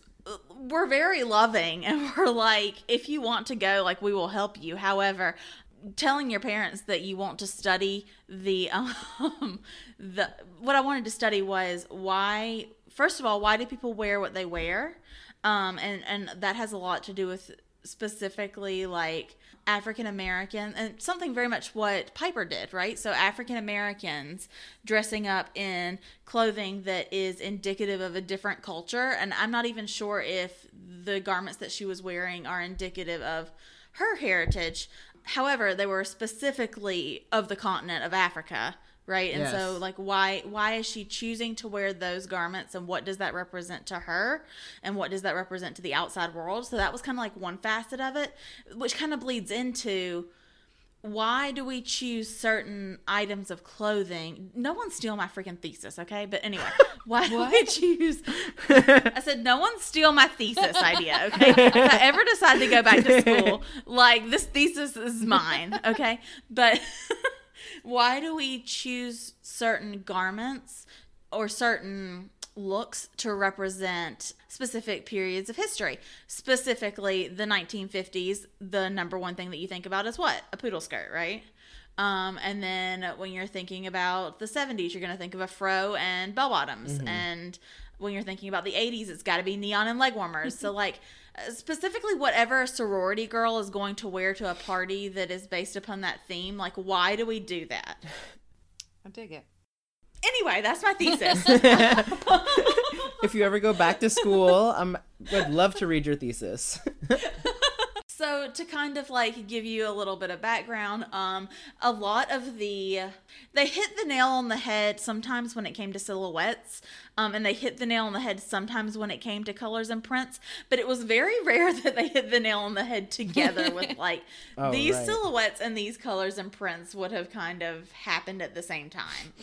S1: were very loving and were like, if you want to go, like we will help you. However, telling your parents that you want to study the um the what I wanted to study was why first of all why do people wear what they wear um and and that has a lot to do with specifically like African American and something very much what Piper did, right? So African Americans dressing up in clothing that is indicative of a different culture and I'm not even sure if the garments that she was wearing are indicative of her heritage. However, they were specifically of the continent of Africa, right? And so like why why is she choosing to wear those garments and what does that represent to her and what does that represent to the outside world? So that was kind of like one facet of it, which kind of bleeds into why do we choose certain items of clothing? No one steal my freaking thesis, okay? But anyway, why do we choose? I said, no one steal my thesis idea, okay? If I ever decide to go back to school, like this thesis is mine, okay? But why do we choose certain garments or certain looks to represent specific periods of history. Specifically, the 1950s, the number one thing that you think about is what? A poodle skirt, right? Um, and then when you're thinking about the 70s, you're going to think of a fro and bell bottoms. And when you're thinking about the 80s, it's got to be neon and leg warmers. so, like, specifically, whatever a sorority girl is going to wear to a party that is based upon that theme, like, why do we do that?
S2: I dig it.
S1: Anyway, that's my thesis.
S4: if you ever go back to school, I'm would love to read your thesis.
S1: So to kind of like give you a little bit of background, um, a lot of the they hit the nail on the head sometimes when it came to silhouettes, um, and they hit the nail on the head sometimes when it came to colors and prints. But it was very rare that they hit the nail on the head together with like
S4: Oh,
S1: these
S4: right.
S1: silhouettes and these colors and prints would have kind of happened at the same time.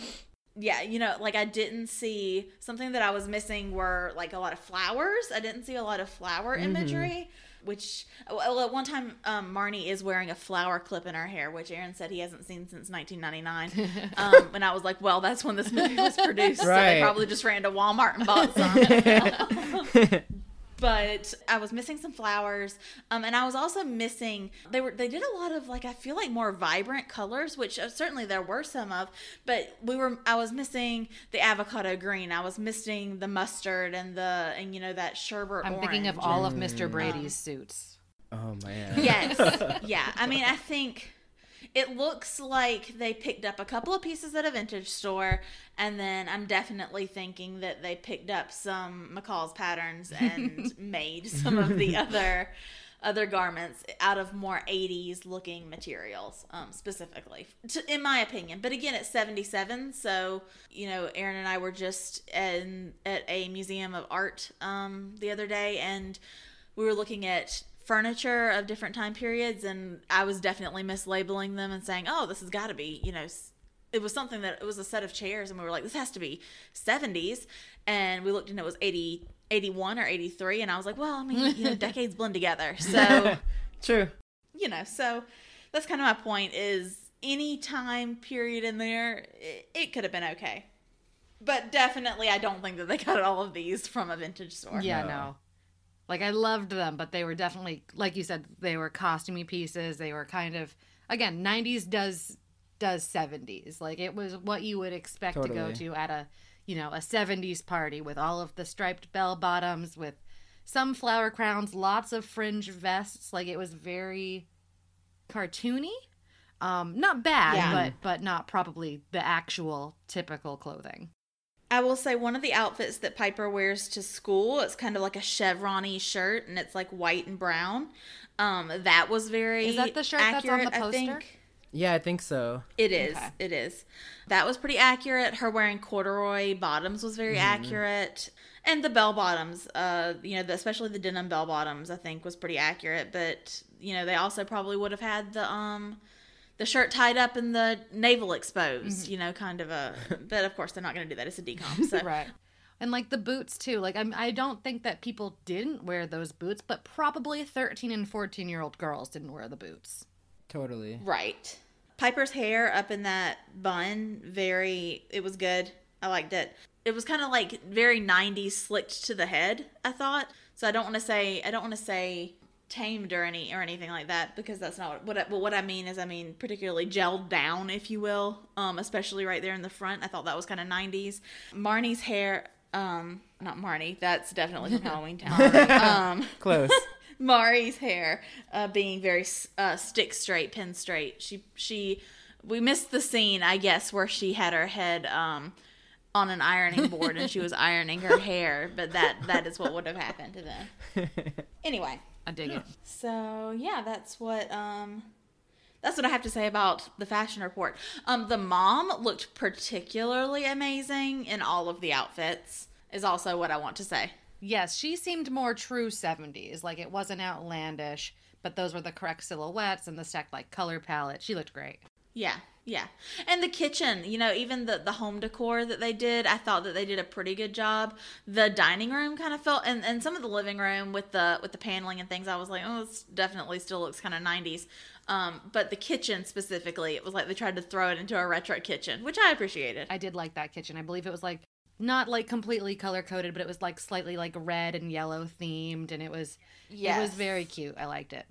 S1: yeah, you know, like I didn't see something that I was missing were like a lot of flowers. I didn't see a lot of flower imagery, which well, at one time um, Marnie is wearing a flower clip in her hair, which Aaron said he hasn't seen since 1999. um, and I was like, well, that's when this movie was produced, so they probably just ran to Walmart and bought some. but I was missing some flowers, um, and I was also missing. They were they did a lot of like I feel like more vibrant colors, which uh, certainly there were some of, but we were I was missing the avocado green. I was missing the mustard and the and you know that sherbet.
S2: I'm thinking of
S1: orange.
S2: all of Mr. Brady's suits.
S4: Oh man.
S1: Yes. yeah. I mean, I think it looks like they picked up a couple of pieces at a vintage store, and then I'm definitely thinking that they picked up some McCall's patterns and made some of the other other garments out of more 80s looking materials um, specifically to, in my opinion. But again it's 77 so you know aaron and i were just in, at a museum of art um, the other day and we were looking at furniture of different time periods and i was definitely mislabeling them and saying oh this has got to be you know it was something that it was a set of chairs and we were like this has to be 70s and we looked and it was 80 81 or 83 and i was like well i mean you know decades blend together so
S4: True.
S1: you know so that's kind of my point is any time period in there it, it could have been okay but definitely i don't think that they got all of these from a vintage store
S2: Yeah,
S3: No.
S2: no. Like I loved them, but they were definitely like you said, they were costumey pieces. They were kind of again, 90s does does 70s. Like it was what you would expect to go to at a, you know, a 70s party with all of the striped bell bottoms with some flower crowns, lots of fringe vests. Like it was very cartoony. Um not bad,
S1: Yeah.
S2: but but not probably the actual typical clothing.
S1: I will say one of the outfits that Piper wears to school, it's kind of like a chevron-y shirt and it's like white and brown. Um, that was very
S2: Is that the shirt that's on
S1: accurate,
S2: the
S1: I
S2: poster?
S1: think.
S4: Yeah, I think so.
S1: It is.
S2: Okay.
S1: It is. That was pretty accurate. Her wearing corduroy bottoms was very accurate. And the bell bottoms, uh, you know, the, especially the denim bell bottoms, I think was pretty accurate. But you know, they also probably would have had the um, the shirt tied up and the navel exposed. Mm-hmm. You know, kind of a. But of course, they're not going to do that. It's a DCOM. So
S2: right and like the boots too like I'm, i don't think that people didn't wear those boots but probably 13 and 14 year old girls didn't wear the boots
S4: Totally.
S1: Right. Piper's hair up in that bun, very, it was good. I liked it. It was kind of like very 90s slicked to the head, I thought. So I don't want to say, I don't want to say tamed or any or anything like that because that's not what I, well, what I mean is I mean particularly gelled down if you will um especially right there in the front I thought that was kind of 90s Marnie's hair um not Marnie that's definitely from Halloweentown um
S4: Close.
S1: Mari's hair uh, being very uh, stick straight, pin straight. She she we missed the scene, I guess, where she had her head um, on an ironing board and she was ironing her hair, but that that is what would have happened to them. Anyway,
S2: i dig it
S1: so yeah, that's what um that's what I have to say about the fashion report. Um the mom looked particularly amazing in all of the outfits. Is also what I want to say.
S2: yes she seemed more true 70s like it wasn't outlandish but those were the correct silhouettes and the stacked like color palette she looked great
S1: Yeah, yeah. And the kitchen, you know, even the the home decor that they did, I thought that they did a pretty good job. The dining room kind of felt and, and some of the living room with the with the paneling and things, I was like, oh, this definitely still looks kind of 90s. Um, but the kitchen specifically, it was like they tried to throw it into a retro kitchen, which I appreciated.
S2: i did like that kitchen i believe it was like not like completely color coded but it was like slightly like red and yellow themed and it was it was very cute i liked it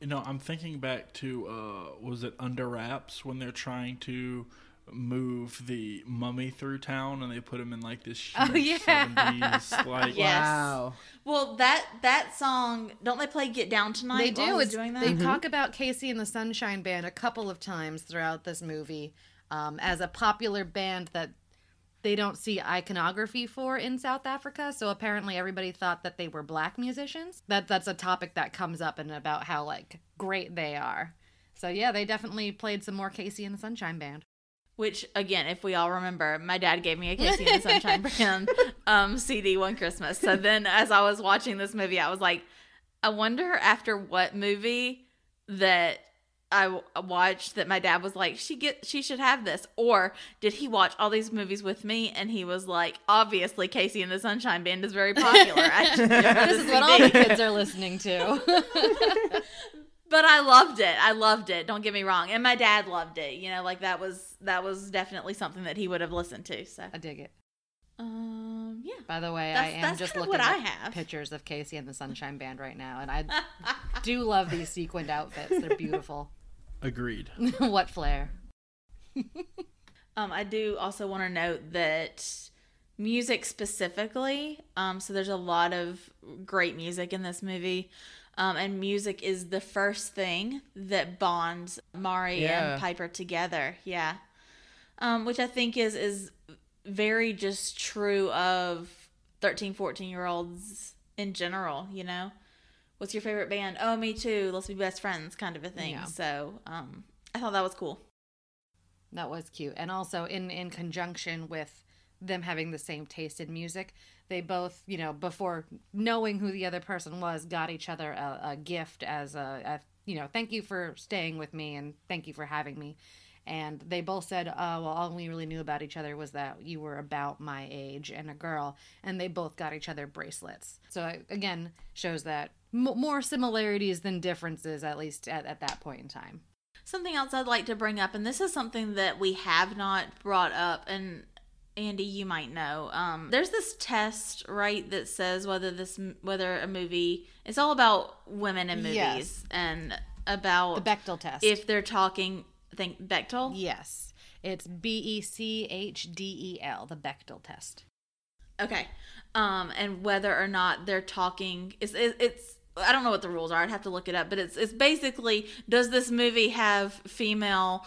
S3: You know, I'm thinking back to uh, was it Under Wraps when they're trying to move the mummy through town and they put him in like this huge
S2: Oh, yeah.
S3: 70s like
S1: Yes.
S4: Wow.
S1: Well, that that song, don't they play "Get Down Tonight"?
S2: They do. It's,
S1: doing that.
S2: They talk about KC and the Sunshine Band a couple of times throughout this movie um, as a popular band that they don't see iconography for in South Africa. So apparently everybody thought that they were black musicians. That that's a topic that comes up and about how like great they are. So yeah, they definitely played some more KC and the Sunshine Band.
S1: Which again, if we all remember, my dad gave me a KC and the Sunshine Band um, CD one Christmas. So then, as I was watching this movie, I was like, I wonder after what movie that I w- watched that my dad was like, she get she should have this, or did he watch all these movies with me and he was like, obviously KC and the Sunshine Band is very popular.
S2: This is what all the kids are listening to.
S1: but I loved it. I loved it. Don't get me wrong, and my dad loved it. You know, like that was that was definitely something that he would have listened to. So,
S2: I dig it.
S1: um, yeah.
S2: By the way,
S1: That's-
S2: I am just looking at pictures of KC and the Sunshine Band right now, and I do love these sequined outfits. They're beautiful.
S3: Agreed.
S2: what flair?
S1: Um, I do also want to note that music specifically, um, so there's a lot of great music in this movie. Um, and music is the first thing that bonds Mari
S4: Yeah.
S1: and Piper together. Yeah. Um, which I think is is very just true of 13, 14 year olds in general, you know? What's your favorite band? Oh, me too. Let's be best friends, kind of a thing.
S2: Yeah.
S1: So um, I thought that was cool.
S2: That was cute. And also in in conjunction with them having the same taste in music, they both, you know, before knowing who the other person was, got each other a, a gift as a, a, you know, thank you for staying with me and thank you for having me. And they both said, uh, well, all we really knew about each other was that you were about my age and a girl. And they both got each other bracelets. So, again, shows that m- more similarities than differences, at least at, at that point in time.
S1: Something else I'd like to bring up, and this is something that we have not brought up, and Andy, you might know. Um, there's this test, right, that says whether this whether a movie it's all about women in movies
S2: Yes.
S1: and about
S2: The Bechdel test.
S1: if they're talking. Think Bechdel.
S2: Yes. It's B E C H D E L, the Bechdel test.
S1: Okay. Um, and whether or not they're talking, it's, it's, I don't know what the rules are. I'd have to look it up, but it's, it's basically, does this movie have female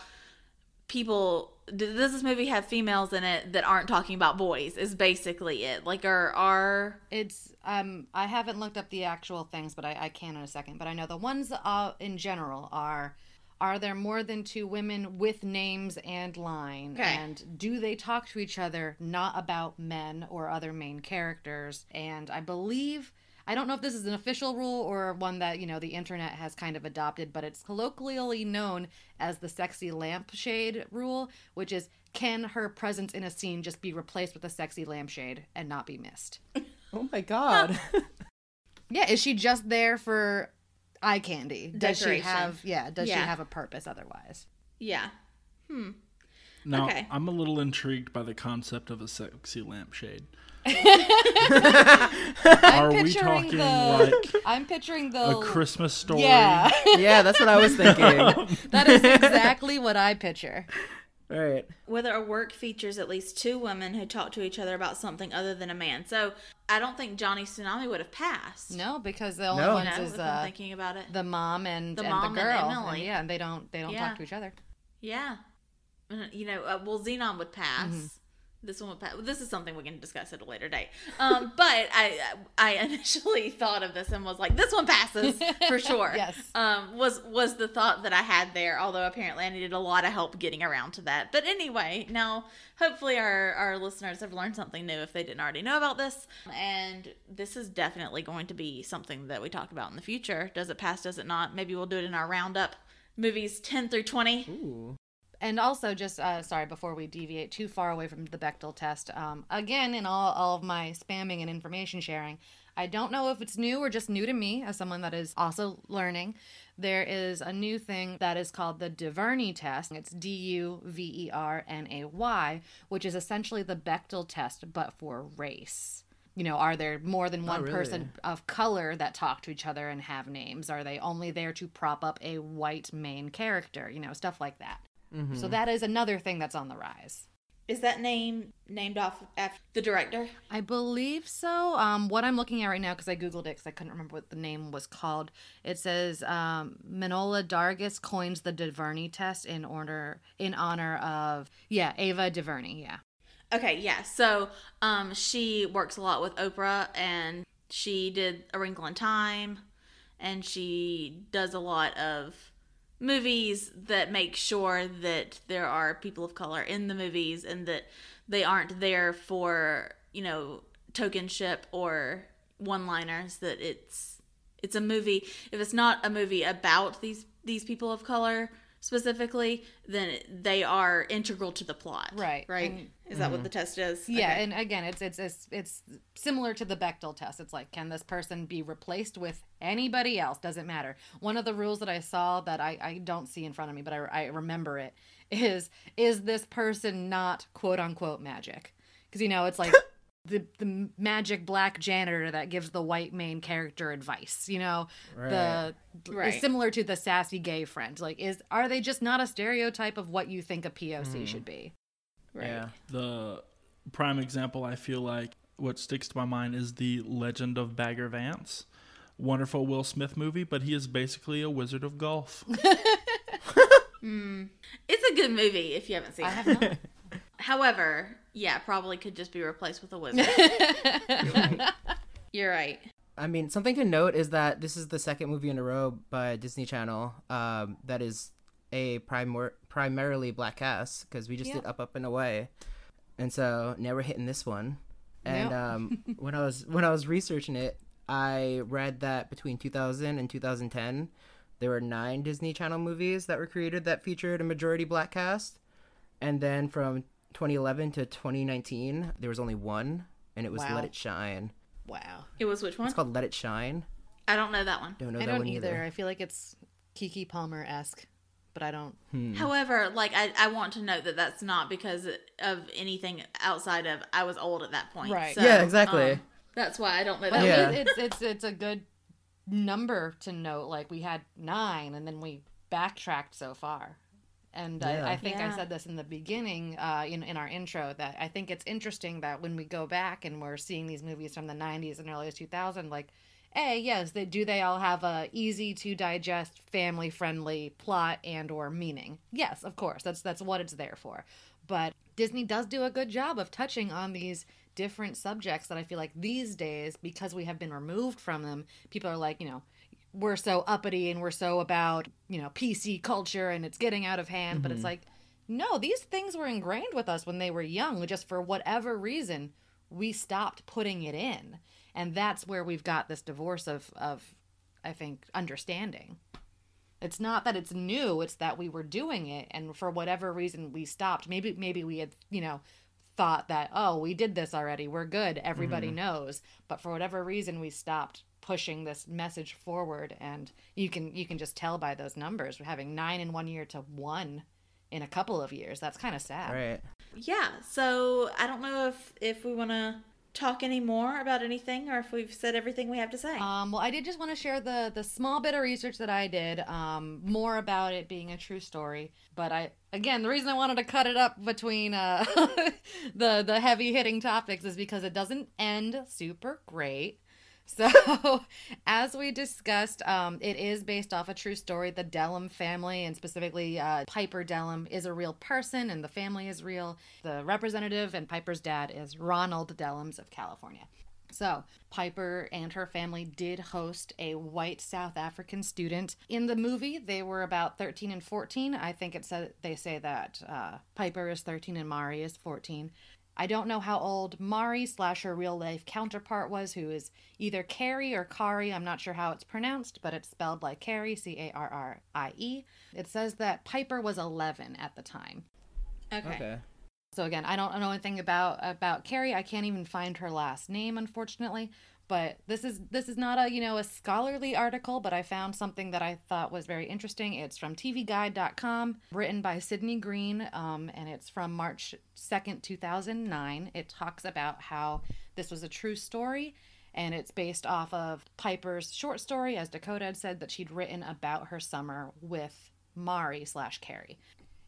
S1: people, does this movie have females in it that aren't talking about boys is basically it. Like, are, are,
S2: It's um I haven't looked up the actual things, but I, I can in a second. But I know the ones uh, in general are are there more than two women with names and line?
S1: Okay.
S2: And do they talk to each other not about men or other main characters? And I believe I don't know if this is an official rule or one that, you know, the internet has kind of adopted, but it's colloquially known as the sexy lampshade rule, which is can her presence in a scene just be replaced with a sexy lampshade and not be missed?
S4: Oh my god.
S2: Yeah, is she just there for eye candy? Does she have yeah, does she have a purpose otherwise?
S1: yeah. Hmm.
S3: Now,
S1: Okay.
S3: I'm a little intrigued by the concept of a sexy lampshade.
S2: I'm
S3: Are we
S2: picturing
S3: talking
S2: the
S3: like
S2: I'm picturing the
S3: a Christmas story?
S2: Yeah.
S4: yeah, that's what I was thinking.
S2: that is exactly what I picture.
S4: All right.
S1: Whether a work features at least two women who talk to each other about something other than a man. So I don't think Johnny Tsunami would have passed.
S2: No, because the only
S4: No.
S2: Ones
S1: know,
S2: is uh,
S1: thinking about it.
S2: the mom and,
S1: The
S2: and
S1: mom
S2: the
S1: and
S2: girl.
S1: Emily.
S2: yeah, and they don't they don't
S1: Yeah.
S2: talk to each other.
S1: Yeah. You know, uh, well, Zenon would pass.
S2: Mm-hmm.
S1: This one would pass. This is something we can discuss at a later date. Um, but I, I initially thought of this and was like, this one passes for sure.
S2: Yes.
S1: Um, was was the thought that I had there. Although apparently I needed a lot of help getting around to that. But anyway, now hopefully our our listeners have learned something new if they didn't already know about this. And this is definitely going to be something that we talk about in the future. Does it pass? Does it not? Maybe we'll do it in our roundup. Movies ten through twenty.
S4: Ooh.
S2: And also, just uh, sorry, before we deviate too far away from the Bechdel test, um, again, in all, all of my spamming and information sharing, I don't know if it's new or just new to me as someone that is also learning. There is a new thing that is called the DuVernay test. It's D U V E R N A Y, which is essentially the Bechdel test, but for race. You know, are there more than one
S4: really?
S2: person of color that talk to each other and have names? Are they only there to prop up a white main character? You know, stuff like that. So that is another thing that's on the rise.
S1: Is that name named off after the director?
S2: I believe so. Um, what I'm looking at right now, because I googled it, because I couldn't remember what the name was called. It says um, Manohla Dargis coins the DuVernay test in order in honor of yeah Ava DuVernay. Yeah.
S1: Okay, yeah. So, um, she works a lot with Oprah, and she did A Wrinkle in Time, and she does a lot of movies that make sure that there are people of color in the movies, and that they aren't there for you know tokenship or one-liners. That it's it's a movie. If it's not a movie about these these people of color specifically, then they are integral to the plot.
S2: Right.
S1: Right.
S2: And-
S1: is that what mm-hmm. the test is?
S2: Yeah,
S1: Okay.
S2: and again, it's it's it's it's similar to the Bechdel test. It's like, can this person be replaced with anybody else? Doesn't matter. One of the rules that I saw that I, I don't see in front of me, but I, I remember it is is this person not quote unquote magic? Because you know, it's like. The, the magic black janitor that gives the white main character advice, you know, the
S1: Right.
S2: similar to the sassy gay friend. Like, is are they just not a stereotype of what you think a POC mm-hmm. should be?
S1: Right.
S4: Yeah.
S3: The prime example I feel like what sticks to my mind is the Legend of Bagger Vance. Wonderful Will Smith movie, but he is basically a wizard of golf. Hmm.
S1: It's a good movie if you haven't seen
S2: I
S1: it.
S2: have not.
S1: However, yeah, probably could just be replaced with a wizard. You're right.
S4: I mean, something to note is that this is the second movie in a row by Disney Channel um, that is a primor- primarily black cast because we just
S2: Yeah.
S4: did Up, Up and Away, and so now we're hitting this one. And
S2: Yep.
S4: um, when I was when I was researching it, I read that between 2000 and 2010, there were nine Disney Channel movies that were created that featured a majority black cast, and then from 2011 to 2019, there was only one, and it was
S2: Wow.
S4: Let It Shine.
S2: Wow.
S1: It was which one?
S4: It's called Let It Shine.
S1: I don't know that one.
S4: Don't know
S2: I
S4: that
S2: don't
S4: one
S2: either.
S4: either.
S2: I feel like it's Keke Palmer esque, but I don't.
S1: However, like I, I want to note that that's not because of anything outside of I was old at that point.
S2: Right.
S1: So,
S4: Yeah, exactly.
S1: um, that's why I don't know
S2: But
S1: that.
S4: Yeah.
S2: it- it's it's it's a good number to note. Like we had nine, and then we backtracked so far. And
S4: Yeah.
S2: I, I think I said this in the beginning, uh, in in our intro, that I think it's interesting that when we go back and we're seeing these movies from the '90s and early 2000s, like, a yes, they do they all have a easy to digest, family friendly plot and or meaning? Yes, of course, that's that's what it's there for. But Disney does do a good job of touching on these different subjects that I feel like these days, because we have been removed from them, people are like, you know, we're so uppity and we're so about, you know, PC culture and it's getting out of hand. But it's mm-hmm. like, no, these things were ingrained with us when they were young. Just for whatever reason, we stopped putting it in. And that's where we've got this divorce of, of I think, understanding. It's not that it's new, it's that we were doing it and for whatever reason we stopped. Maybe maybe we had, you know, thought that, oh, we did this already. We're good. Everybody mm-hmm. knows. But for whatever reason we stopped pushing this message forward and you can you can just tell by those numbers. We're having 9 in one year to 1 in a couple of years. That's kind of sad.
S4: Right.
S1: Yeah. So I don't know if if we want to talk any more about anything or if we've said everything we have to say.
S2: Um, well, I did just want to share the the small bit of research that I did, um, more about it being a true story. But I, again, the reason I wanted to cut it up between uh, the the heavy hitting topics is because it doesn't end super great. So, as we discussed, um, it is based off a true story. The Dellum family, and specifically uh, Piper Dellum, is a real person, and the family is real. The representative and Piper's dad is Ronald Dellums of California. So, Piper and her family did host a white South African student. In the movie, they were about 13 and 14. I think it said they say that uh, Piper is 13 and Mari is 14. I don't know how old Mari slash her real life counterpart was, who is either Carrie or Kari. I'm not sure how it's pronounced, but it's spelled like Carrie, C A R R I E. It says that Piper was 11 at the time.
S1: okay.
S4: Okay.
S2: So again, I don't know anything about about Carrie. I can't even find her last name, unfortunately. But this is this is not a you know a scholarly article, but I found something that I thought was very interesting. It's from TVGuide.com, written by Sydney Green, um, and it's from March second, two thousand nine. It talks about how this was a true story, and it's based off of Piper's short story, as Dakota had said that she'd written about her summer with Mari slash Carrie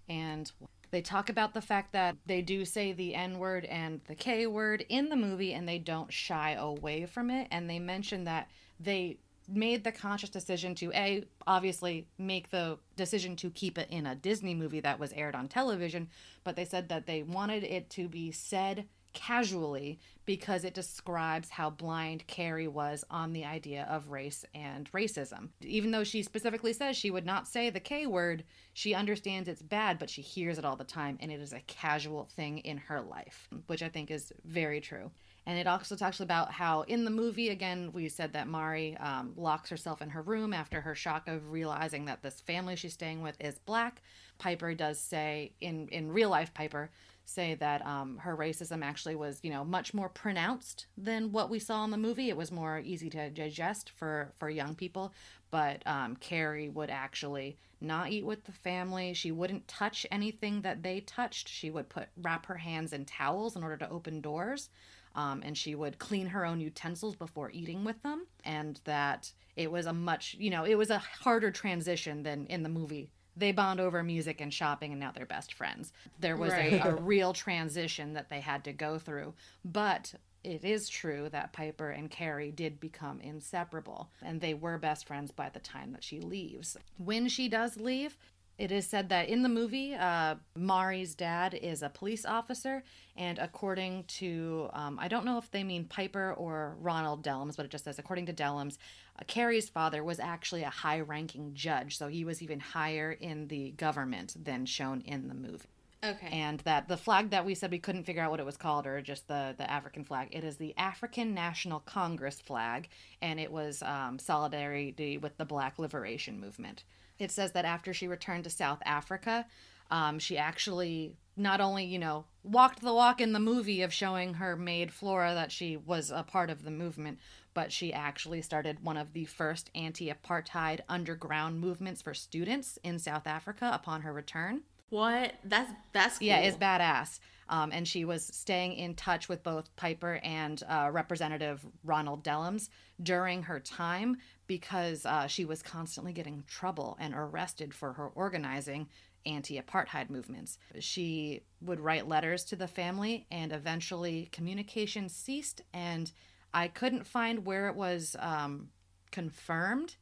S2: and they talk about the fact that they do say the N word and the K word in the movie and they don't shy away from it. And they mention that they made the conscious decision to, A, obviously make the decision to keep it in a Disney movie that was aired on television, but they said that they wanted it to be said casually because it describes how blind Carrie was on the idea of race and racism. Even though she specifically says she would not say the K word, she understands it's bad, but she hears it all the time and it is a casual thing in her life, which I think is very true. And it also talks about how in the movie, again, we said that Mari um, locks herself in her room after her shock of realizing that this family she's staying with is black. Piper does say, in, in real life, Piper say that um, her racism actually was, you know, much more pronounced than what we saw in the movie. It was more easy to digest for, for young people. But um, Carrie would actually not eat with the family. She wouldn't touch anything that they touched. She would put wrap her hands in towels in order to open doors um, and she would clean her own utensils before eating with them and that it was a much you know it was a harder transition than in the movie they bond over music and shopping and now they're best friends there was
S1: Right.
S2: a, a real transition that they had to go through but it is true that Piper and Carrie did become inseparable, and they were best friends by the time that she leaves. When she does leave, it is said that in the movie, uh, Mari's dad is a police officer, and according to, um, I don't know if they mean Piper or Ronald Dellums, but it just says, according to Dellums, uh, Carrie's father was actually a high ranking judge, so he was even higher in the government than shown in the movie
S1: Okay.
S2: and that the flag that we said we couldn't figure out what it was called or just the the African flag. It is the African National Congress flag, and it was um, solidarity with the Black Liberation Movement. It says that after she returned to South Africa, um, she actually not only you know walked the walk in the movie of showing her maid Flora that she was a part of the movement, but she actually started one of the first anti-apartheid underground movements for students in South Africa upon her return.
S1: what? That's that's cool.
S2: Yeah, it's badass. Um, and she was staying in touch with both Piper and uh, Representative Ronald Dellums during her time because uh, she was constantly getting trouble and arrested for her organizing anti apartheid movements. She would write letters to the family, and eventually communication ceased. And I couldn't find where it was um, confirmed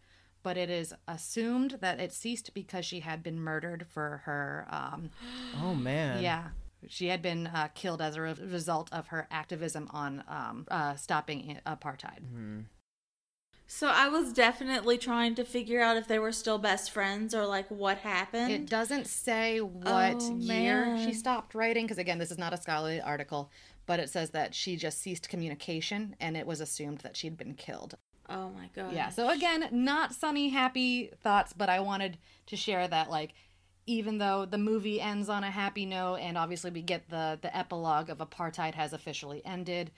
S2: but it is assumed that it ceased because she had been murdered for her um,
S4: Oh man.
S2: yeah. She had been uh, killed as a re- result of her activism on um, uh, stopping apartheid.
S1: So I was definitely trying to figure out if they were still best friends or like what happened.
S2: It doesn't say what
S1: Oh,
S2: year
S1: man.
S2: she stopped writing, because again, this is not a scholarly article, but it says that she just ceased communication and it was assumed that she'd been killed.
S1: oh my god.
S2: Yeah, so again, not sunny, happy thoughts, but I wanted to share that, like, even though the movie ends on a happy note, and obviously we get the the epilogue of apartheid has officially ended,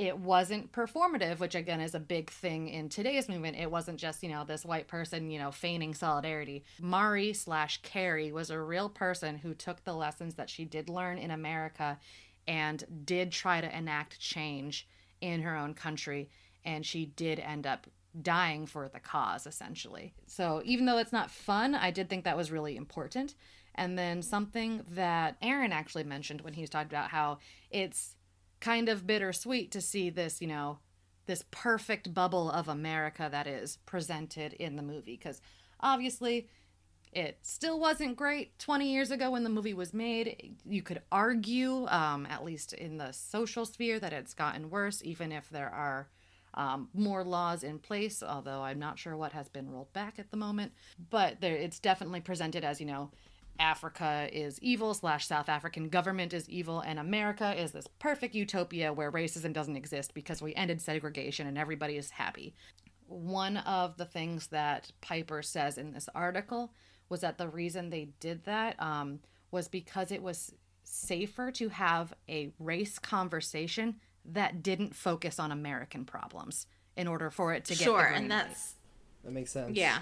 S2: it wasn't performative, which again is a big thing in today's movement. It wasn't just you know this white person you know feigning solidarity. Mari slash Carrie was a real person who took the lessons that she did learn in America, and did try to enact change in her own country, and she did end up dying for the cause essentially. So even though it's not fun, I did think that was really important. And then something that Aaron actually mentioned when he was talking about how it's kind of bittersweet to see this, you know, this perfect bubble of America that is presented in the movie because obviously it still wasn't great 20 years ago when the movie was made. You could argue, um, at least in the social sphere, that it's gotten worse, even if there are um, more laws in place, although I'm not sure what has been rolled back at the moment. But there, it's definitely presented as, you know, Africa is evil, slash South African government is evil, and America is this perfect utopia where racism doesn't exist because we ended segregation and everybody is happy. One of the things that Piper says in this article was that the reason they did that um, was because it was safer to have a race conversation that didn't focus on American problems in order for it to get the
S1: sure, and that's
S4: That makes sense.
S1: yeah.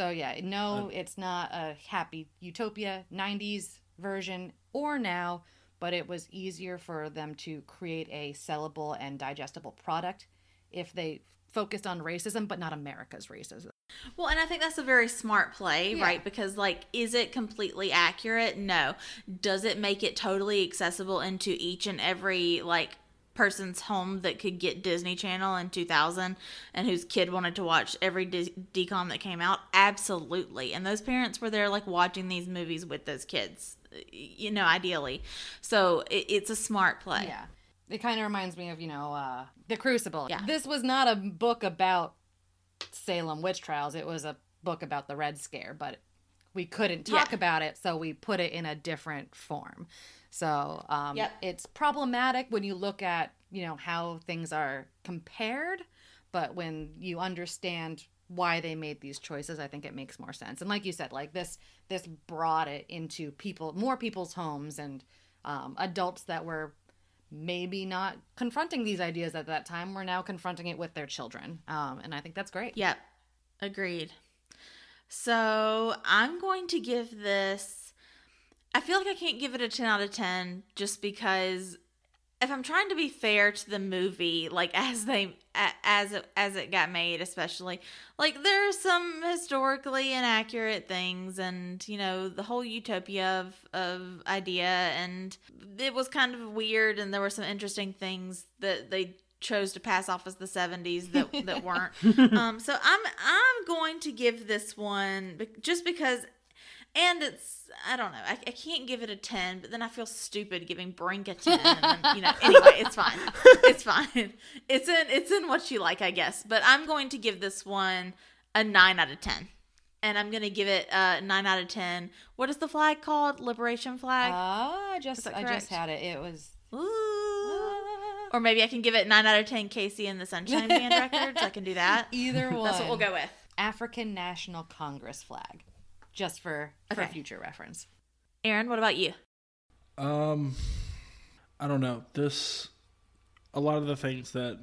S2: So yeah, no, uh, it's not a happy utopia 90s version or now, but it was easier for them to create a sellable and digestible product if they focused on racism but not America's racism.
S1: Well, and I think that's a very smart play,
S2: Yeah.
S1: right? Because, like, is it completely accurate? No. Does it make it totally accessible into each and every, like, person's home that could get Disney Channel in 2000 and whose kid wanted to watch every Dis- DCOM that came out? Absolutely. And those parents were there, like, watching these movies with those kids, you know, ideally. So it, it's a smart play.
S2: Yeah. It kind of reminds me of, you know, uh, The Crucible.
S1: Yeah.
S2: This was not a book about Salem witch trials. It was a book about the Red Scare, but we couldn't talk
S1: Yeah.
S2: about it, so we put it in a different form. So um,
S1: Yep.
S2: it's problematic when you look at you know, how things are compared, but when you understand why they made these choices, I think it makes more sense. And like you said, like this this brought it into people more people's homes and um, adults that were maybe not confronting these ideas at that time were now confronting it with their children. Um, and I think that's great.
S1: Yep. Agreed. So I'm going to give this. I feel like I can't give it a 10 out of 10 just because if I'm trying to be fair to the movie, like as they as it, as it got made, especially like there's some historically inaccurate things, and you know the whole utopia of of idea, and it was kind of weird, and there were some interesting things that they chose to pass off as the 70s that that weren't. um, so I'm I'm going to give this one just because and it's I don't know. I, I can't give it a ten, but then I feel stupid giving Brink a ten. Then, you know, anyway, it's fine. It's fine. It's in it's in what you like, I guess. But I'm going to give this one a nine out of ten, and I'm going to give it a nine out of ten. What is the flag called? Liberation flag.
S2: Ah, I just I just had it. It was
S1: Ooh. Or maybe I can give it nine out of ten. KC and the Sunshine Band records. I can do that.
S2: either one.
S1: That's what we'll go with.
S2: African National Congress flag, just for for
S1: Okay.
S2: future reference.
S1: Aaron, what about you?
S3: Um, I don't know. This, a lot of the things that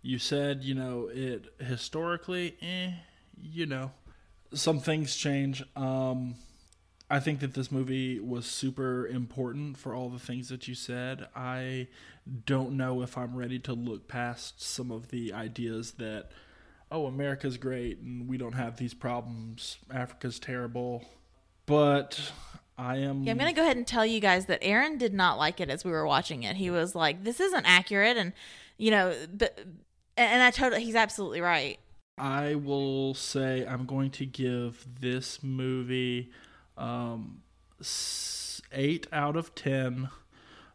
S3: you said, you know, it historically, eh, you know, some things change. Um, I think that this movie was super important for all the things that you said. I don't know if I'm ready to look past some of the ideas that, oh, America's great and we don't have these problems. Africa's terrible. But I am.
S1: Yeah, I'm gonna go ahead and tell you guys that Aaron did not like it as we were watching it. He was like, "This isn't accurate," and you know, but and I totally, he's absolutely right.
S3: I will say I'm going to give this movie um, eight out of ten.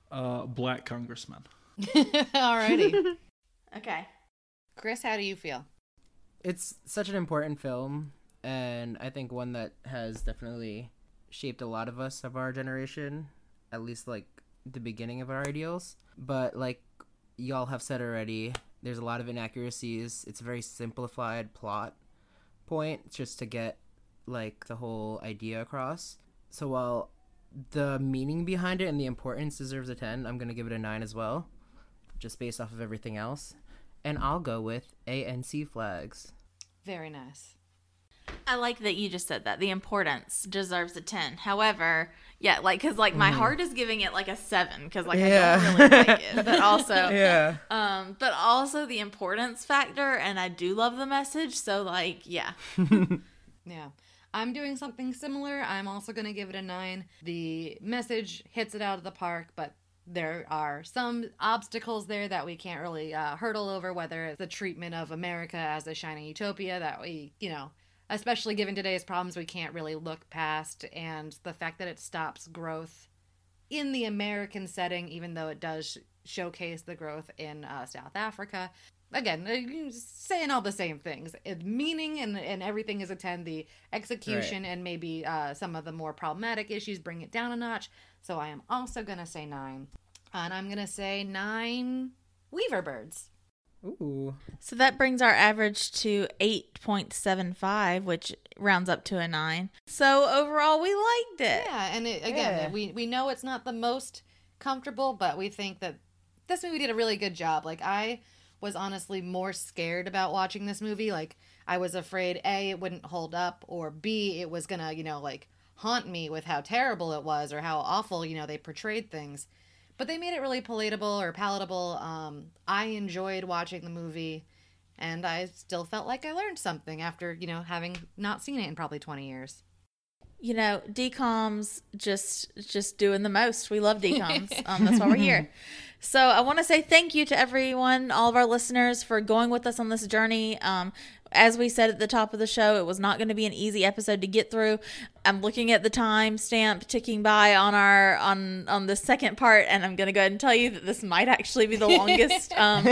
S3: Uh, black congressman.
S2: Alrighty,
S1: Okay.
S2: Chris, how do you feel?
S4: It's such an important film and i think one that has definitely shaped a lot of us of our generation at least like the beginning of our ideals. But like y'all have said already there's a lot of inaccuracies. It's a very simplified plot point just to get like the whole idea across. So while the meaning behind it and the importance deserves a 10 i'm gonna give it a 9 as well just based off of everything else and i'll go with anc flags
S2: Very nice.
S1: I like that you just said that. The importance deserves a 10. However, yeah, like, cause like my heart is giving it like a seven, cause like I
S4: Yeah.
S1: don't really like it, but also,
S4: yeah
S1: um, but also the importance factor, and I do love the message. So like, yeah,
S2: Yeah. I'm doing something similar. I'm also going to give it a 9. The message hits it out of the park, but there are some obstacles there that we can't really uh, hurdle over, whether it's the treatment of America as a shining utopia that we, you know, especially given today's problems, we can't really look past, and the fact that it stops growth in the American setting, even though it does showcase the growth in uh, South Africa. Again, uh, saying all the same things. It, meaning and, and everything is a 10. The execution and maybe uh, some of the more problematic issues bring it down a notch. So I am also going to say 9. And I'm going to say 9 Weaver Birds.
S4: Ooh.
S1: so that brings our average to 8.75, which rounds up to a nine. So overall, we liked it.
S2: Yeah, and it, again,
S4: Yeah.
S2: we we know it's not the most comfortable, but we think that this movie did a really good job. Like I was honestly more scared about watching this movie. Like I was afraid a it wouldn't hold up, or b it was gonna you know like haunt me with how terrible it was or how awful you know they portrayed things. But they made it really palatable or palatable. Um, I enjoyed watching the movie. And I still felt like I learned something after, you know, having not seen it in probably 20 years.
S1: you know, DComs just just doing the most. We love DComs. um, that's why we're here. So I want to say thank you to everyone, all of our listeners, for going with us on this journey. Um, as we said at the top of the show, it was not going to be an easy episode to get through. I'm looking at the time stamp ticking by on our on on the second part, and I'm going to go ahead and tell you that this might actually be the longest um,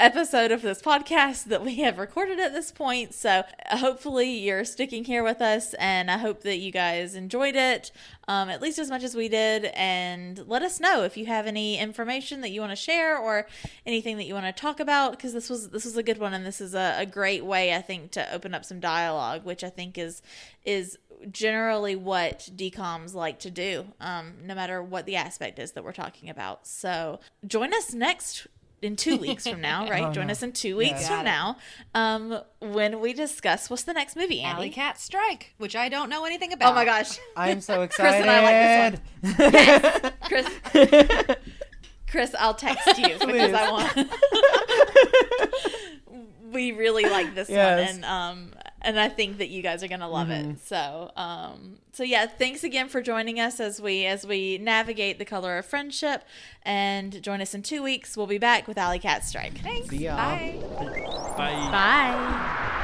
S1: episode of this podcast that we have recorded at this point. So hopefully you're sticking here with us, and I hope that you guys enjoyed it um, at least as much as we did. And let us know if you have any information that you want to share or anything that you want to talk about, because this was this was a good one, and this is a, a great way I think to open up some dialogue, which I think is is generally what DCOMs like to do, um, no matter what the aspect is that we're talking about. So join us next in two weeks from now, right?
S4: Oh,
S1: join
S4: no.
S1: us in two weeks
S4: Yeah.
S1: from
S2: it.
S1: now um, when we discuss what's the next movie,
S2: Alley Cat Strike, which I don't know anything about.
S1: Oh my gosh.
S4: I'm so
S1: Chris
S4: excited.
S1: and I like this one. Chris, Chris, I'll text you because
S4: Please.
S1: I want. we really like this
S4: Yes.
S1: one, and um, and I think that you guys are gonna love
S4: Mm-hmm.
S1: it. So, um, so yeah, thanks again for joining us as we as we navigate the color of friendship, and join us in two weeks. We'll be back with Alley Cat Strike.
S2: Thanks.
S4: See ya.
S2: Bye.
S3: Bye.
S1: Bye.